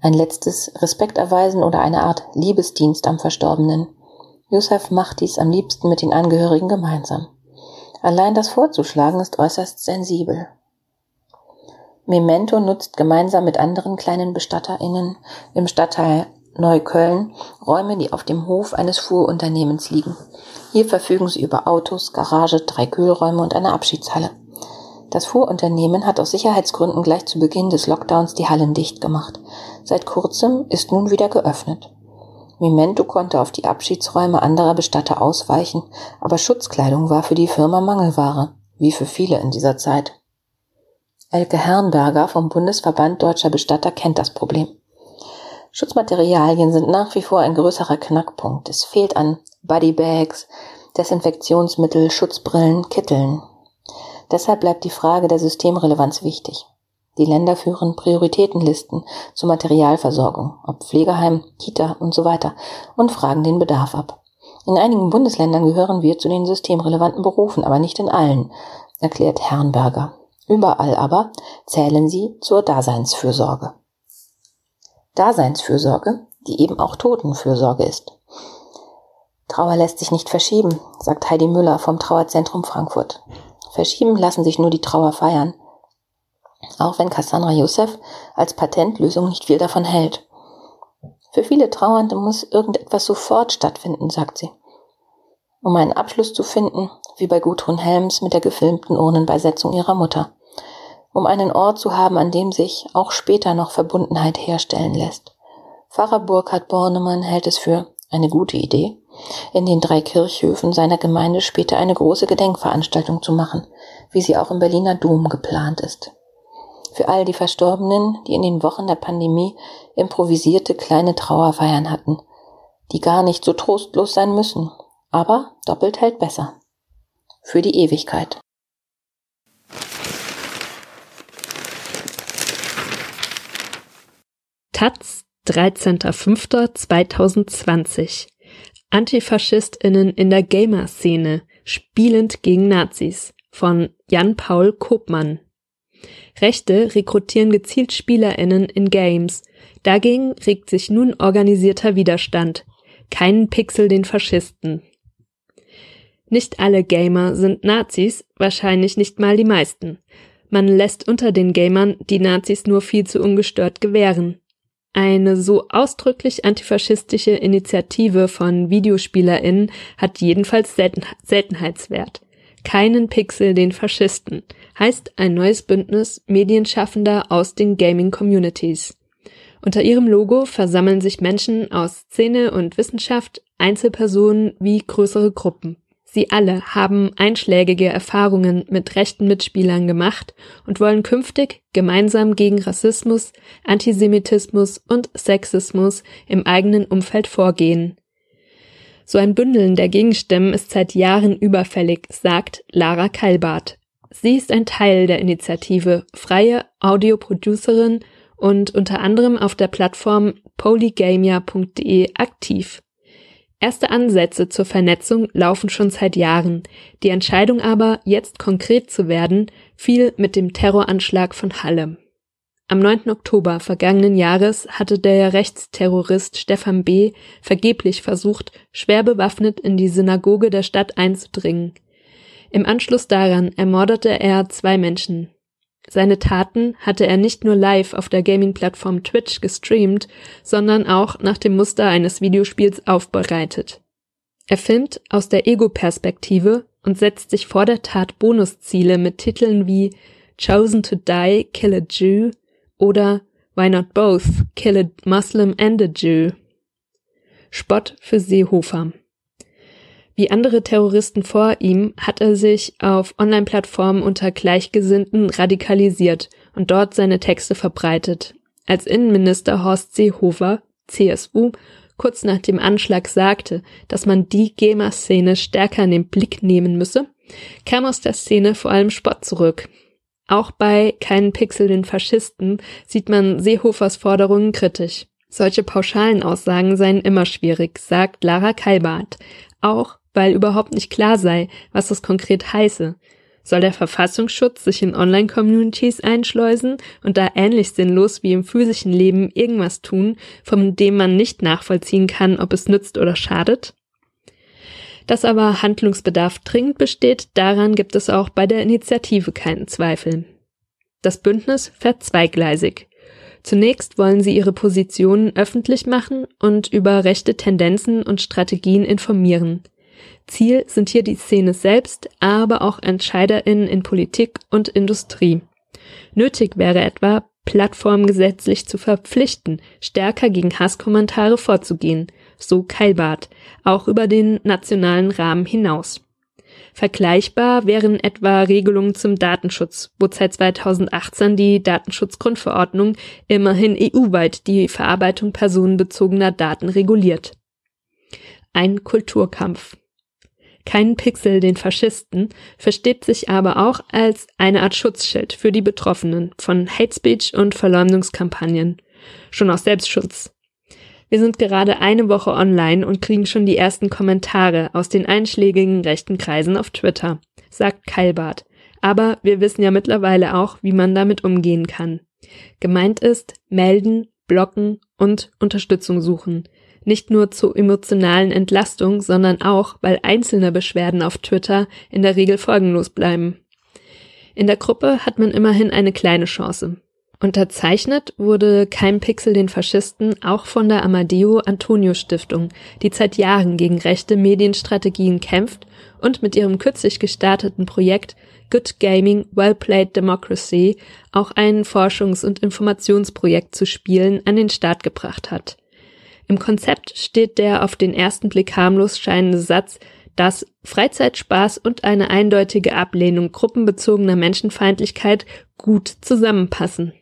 Ein letztes Respekt erweisen oder eine Art Liebesdienst am Verstorbenen. Youssef macht dies am liebsten mit den Angehörigen gemeinsam. Allein das vorzuschlagen ist äußerst sensibel. Memento nutzt gemeinsam mit anderen kleinen BestatterInnen im Stadtteil Neukölln Räume, die auf dem Hof eines Fuhrunternehmens liegen. Hier verfügen sie über Autos, Garage, drei Kühlräume und eine Abschiedshalle. Das Fuhrunternehmen hat aus Sicherheitsgründen gleich zu Beginn des Lockdowns die Hallen dicht gemacht. Seit kurzem ist nun wieder geöffnet. Memento konnte auf die Abschiedsräume anderer Bestatter ausweichen, aber Schutzkleidung war für die Firma Mangelware, wie für viele in dieser Zeit. Elke Herrenberger vom Bundesverband Deutscher Bestatter kennt das Problem. Schutzmaterialien sind nach wie vor ein größerer Knackpunkt. Es fehlt an Bodybags, Desinfektionsmittel, Schutzbrillen, Kitteln. Deshalb bleibt die Frage der Systemrelevanz wichtig. Die Länder führen Prioritätenlisten zur Materialversorgung, ob Pflegeheim, Kita und so weiter, und fragen den Bedarf ab. In einigen Bundesländern gehören wir zu den systemrelevanten Berufen, aber nicht in allen, erklärt Herrenberger. Überall aber zählen sie zur Daseinsfürsorge. Daseinsfürsorge, die eben auch Totenfürsorge ist. Trauer lässt sich nicht verschieben, sagt Heidi Müller vom Trauerzentrum Frankfurt. Verschieben lassen sich nur die Trauerfeiern. Auch wenn Cassandra Youssef als Patentlösung nicht viel davon hält. Für viele Trauernde muss irgendetwas sofort stattfinden, sagt sie. Um einen Abschluss zu finden, wie bei Gudrun Helms mit der gefilmten Urnenbeisetzung ihrer Mutter. Um einen Ort zu haben, an dem sich auch später noch Verbundenheit herstellen lässt. Pfarrer Burkhard Bornemann hält es für eine gute Idee, in den drei Kirchhöfen seiner Gemeinde später eine große Gedenkveranstaltung zu machen, wie sie auch im Berliner Dom geplant ist für all die Verstorbenen, die in den Wochen der Pandemie improvisierte kleine Trauerfeiern hatten, die gar nicht so trostlos sein müssen, aber doppelt hält besser. Für die Ewigkeit. Taz, 13.05.2020 AntifaschistInnen in der Gamer-Szene, spielend gegen Nazis von Jan-Paul Kopmann Rechte rekrutieren gezielt SpielerInnen in Games. Dagegen regt sich nun organisierter Widerstand. Keinen Pixel den Faschisten. Nicht alle Gamer sind Nazis, wahrscheinlich nicht mal die meisten. Man lässt unter den Gamern die Nazis nur viel zu ungestört gewähren. Eine so ausdrücklich antifaschistische Initiative von VideospielerInnen hat jedenfalls Selten Seltenheitswert. Keinen Pixel den Faschisten heißt ein neues Bündnis Medienschaffender aus den Gaming Communities. Unter ihrem Logo versammeln sich Menschen aus Szene und Wissenschaft, Einzelpersonen wie größere Gruppen. Sie alle haben einschlägige Erfahrungen mit rechten Mitspielern gemacht und wollen künftig gemeinsam gegen Rassismus, Antisemitismus und Sexismus im eigenen Umfeld vorgehen. So ein Bündeln der Gegenstimmen ist seit Jahren überfällig, sagt Lara Keilbart. Sie ist ein Teil der Initiative Freie Audioproducerin und unter anderem auf der Plattform polygamia.de aktiv. Erste Ansätze zur Vernetzung laufen schon seit Jahren. Die Entscheidung aber, jetzt konkret zu werden, fiel mit dem Terroranschlag von Halle. Am 9. Oktober vergangenen Jahres hatte der Rechtsterrorist Stefan B. vergeblich versucht, schwer bewaffnet in die Synagoge der Stadt einzudringen. Im Anschluss daran ermordete er zwei Menschen. Seine Taten hatte er nicht nur live auf der Gaming-Plattform Twitch gestreamt, sondern auch nach dem Muster eines Videospiels aufbereitet. Er filmt aus der Ego-Perspektive und setzt sich vor der Tat Bonusziele mit Titeln wie Chosen to Die, Kill a Jew oder Why Not Both? Kill a Muslim and a Jew. Spott für Seehofer. Wie andere Terroristen vor ihm hat er sich auf Online-Plattformen unter Gleichgesinnten radikalisiert und dort seine Texte verbreitet. Als Innenminister Horst Seehofer, CSU, kurz nach dem Anschlag sagte, dass man die GEMA-Szene stärker in den Blick nehmen müsse, kam aus der Szene vor allem Spott zurück. Auch bei keinen Pixel den Faschisten sieht man Seehofers Forderungen kritisch. Solche pauschalen Aussagen seien immer schwierig, sagt Lara Kalbart. Auch weil überhaupt nicht klar sei, was das konkret heiße. Soll der Verfassungsschutz sich in Online-Communities einschleusen und da ähnlich sinnlos wie im physischen Leben irgendwas tun, von dem man nicht nachvollziehen kann, ob es nützt oder schadet? Dass aber Handlungsbedarf dringend besteht, daran gibt es auch bei der Initiative keinen Zweifel. Das Bündnis fährt zweigleisig. Zunächst wollen sie ihre Positionen öffentlich machen und über rechte Tendenzen und Strategien informieren. Ziel sind hier die Szene selbst, aber auch EntscheiderInnen in Politik und Industrie. Nötig wäre etwa, Plattformen gesetzlich zu verpflichten, stärker gegen Hasskommentare vorzugehen, so Keilbart, auch über den nationalen Rahmen hinaus. Vergleichbar wären etwa Regelungen zum Datenschutz, wo seit 2018 die Datenschutzgrundverordnung immerhin EU-weit die Verarbeitung personenbezogener Daten reguliert. Ein Kulturkampf. keinen Pixel den Faschisten, versteht sich aber auch als eine Art Schutzschild für die Betroffenen von Hate Speech und Verleumdungskampagnen. Schon aus Selbstschutz. Wir sind gerade eine Woche online und kriegen schon die ersten Kommentare aus den einschlägigen rechten Kreisen auf Twitter, sagt Keilbart. Aber wir wissen ja mittlerweile auch, wie man damit umgehen kann. Gemeint ist melden, blocken und Unterstützung suchen nicht nur zur emotionalen Entlastung, sondern auch, weil einzelne Beschwerden auf Twitter in der Regel folgenlos bleiben. In der Gruppe hat man immerhin eine kleine Chance. Unterzeichnet wurde Kein Pixel den Faschisten auch von der Amadeo Antonio Stiftung, die seit Jahren gegen rechte Medienstrategien kämpft und mit ihrem kürzlich gestarteten Projekt Good Gaming, Well Played Democracy auch ein Forschungs- und Informationsprojekt zu Spielen an den Start gebracht hat. Im Konzept steht der auf den ersten Blick harmlos scheinende Satz, dass Freizeitspaß und eine eindeutige Ablehnung gruppenbezogener Menschenfeindlichkeit gut zusammenpassen.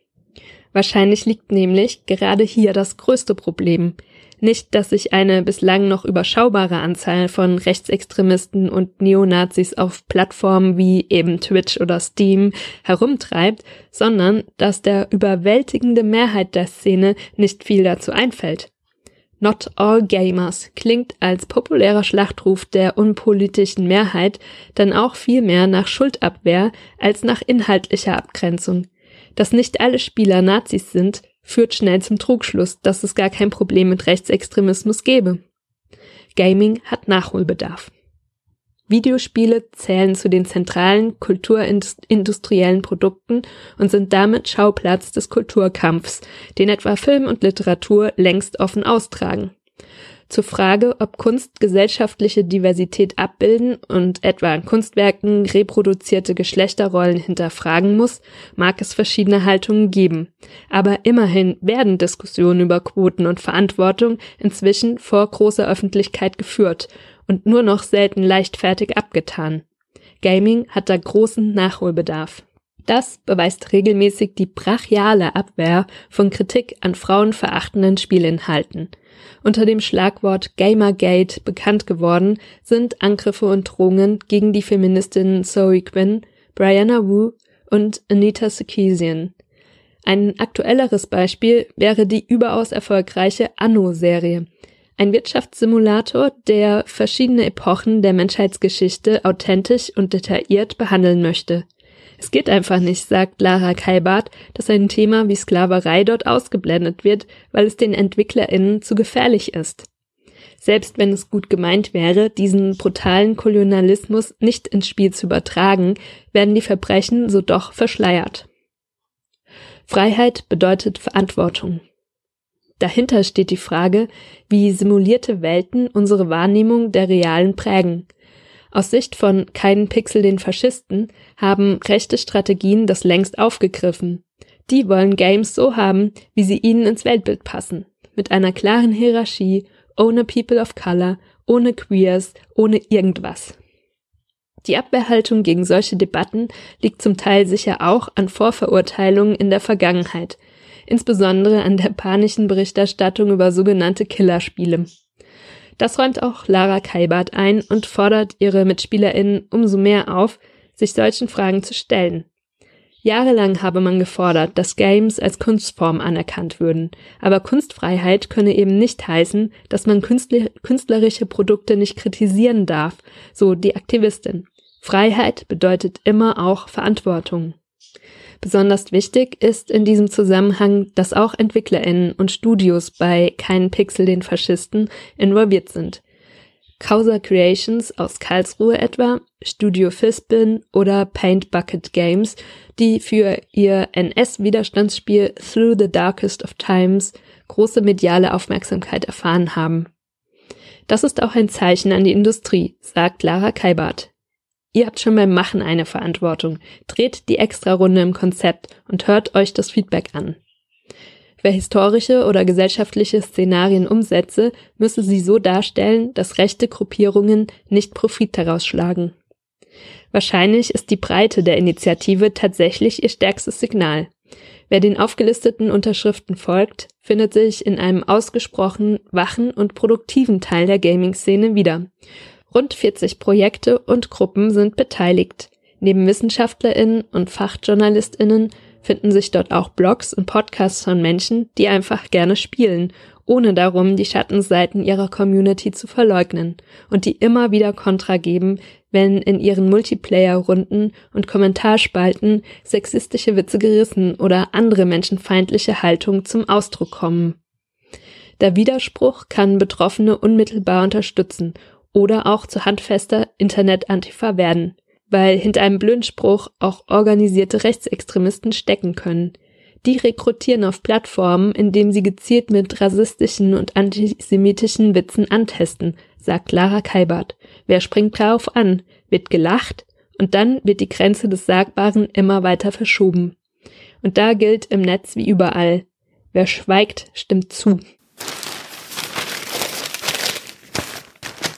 Wahrscheinlich liegt nämlich gerade hier das größte Problem. Nicht, dass sich eine bislang noch überschaubare Anzahl von Rechtsextremisten und Neonazis auf Plattformen wie eben Twitch oder Steam herumtreibt, sondern dass der überwältigende Mehrheit der Szene nicht viel dazu einfällt. Not all gamers klingt als populärer Schlachtruf der unpolitischen Mehrheit dann auch viel mehr nach Schuldabwehr als nach inhaltlicher Abgrenzung. Dass nicht alle Spieler Nazis sind, führt schnell zum Trugschluss, dass es gar kein Problem mit Rechtsextremismus gäbe. Gaming hat Nachholbedarf. Videospiele zählen zu den zentralen kulturindustriellen Produkten und sind damit Schauplatz des Kulturkampfs, den etwa Film und Literatur längst offen austragen. Zur Frage, ob Kunst gesellschaftliche Diversität abbilden und etwa in Kunstwerken reproduzierte Geschlechterrollen hinterfragen muss, mag es verschiedene Haltungen geben. Aber immerhin werden Diskussionen über Quoten und Verantwortung inzwischen vor großer Öffentlichkeit geführt und nur noch selten leichtfertig abgetan. Gaming hat da großen Nachholbedarf. Das beweist regelmäßig die brachiale Abwehr von Kritik an frauenverachtenden Spielinhalten. Unter dem Schlagwort Gamergate bekannt geworden sind Angriffe und Drohungen gegen die Feministinnen Zoe Quinn, Brianna Wu und Anita Sarkeesian. Ein aktuelleres Beispiel wäre die überaus erfolgreiche Anno-Serie, ein Wirtschaftssimulator, der verschiedene Epochen der Menschheitsgeschichte authentisch und detailliert behandeln möchte. Es geht einfach nicht, sagt Lara Kalbart, dass ein Thema wie Sklaverei dort ausgeblendet wird, weil es den EntwicklerInnen zu gefährlich ist. Selbst wenn es gut gemeint wäre, diesen brutalen Kolonialismus nicht ins Spiel zu übertragen, werden die Verbrechen so doch verschleiert. Freiheit bedeutet Verantwortung. Dahinter steht die Frage, wie simulierte Welten unsere Wahrnehmung der realen prägen. Aus Sicht von keinen Pixel den Faschisten haben rechte Strategien das längst aufgegriffen. Die wollen Games so haben, wie sie ihnen ins Weltbild passen. Mit einer klaren Hierarchie, ohne People of Color, ohne Queers, ohne irgendwas. Die Abwehrhaltung gegen solche Debatten liegt zum Teil sicher auch an Vorverurteilungen in der Vergangenheit, insbesondere an der panischen Berichterstattung über sogenannte Killerspiele. Das räumt auch Lara Kalbart ein und fordert ihre MitspielerInnen umso mehr auf, sich solchen Fragen zu stellen. Jahrelang habe man gefordert, dass Games als Kunstform anerkannt würden, aber Kunstfreiheit könne eben nicht heißen, dass man künstlerische Produkte nicht kritisieren darf, so die Aktivistin. Freiheit bedeutet immer auch Verantwortung. Besonders wichtig ist in diesem Zusammenhang, dass auch EntwicklerInnen und Studios bei Keinen Pixel den Faschisten involviert sind. Causa Creations aus Karlsruhe etwa, Studio Fispin oder Paint Bucket Games, die für ihr NS-Widerstandsspiel Through the Darkest of Times große mediale Aufmerksamkeit erfahren haben. Das ist auch ein Zeichen an die Industrie, sagt Lara Kaibart. Ihr habt schon beim Machen eine Verantwortung. Dreht die Extra-Runde im Konzept und hört euch das Feedback an. Wer historische oder gesellschaftliche Szenarien umsetze, müsse sie so darstellen, dass rechte Gruppierungen nicht Profit daraus schlagen. Wahrscheinlich ist die Breite der Initiative tatsächlich ihr stärkstes Signal. Wer den aufgelisteten Unterschriften folgt, findet sich in einem ausgesprochen wachen und produktiven Teil der Gaming-Szene wieder Rund 40 Projekte und Gruppen sind beteiligt. Neben WissenschaftlerInnen und FachjournalistInnen finden sich dort auch Blogs und Podcasts von Menschen, die einfach gerne spielen, ohne darum die Schattenseiten ihrer Community zu verleugnen und die immer wieder Kontra geben, wenn in ihren Multiplayer-Runden und Kommentarspalten sexistische Witze gerissen oder andere menschenfeindliche Haltungen zum Ausdruck kommen. Der Widerspruch kann Betroffene unmittelbar unterstützen oder auch zu handfester Internet-Antifa werden weil hinter einem blöden Spruch auch organisierte Rechtsextremisten stecken können. Die rekrutieren auf Plattformen, indem sie gezielt mit rassistischen und antisemitischen Witzen antesten, sagt Lara Kalbert. Wer springt darauf an? Wird gelacht und dann wird die Grenze des Sagbaren immer weiter verschoben. Und da gilt im Netz wie überall. Wer schweigt, stimmt zu.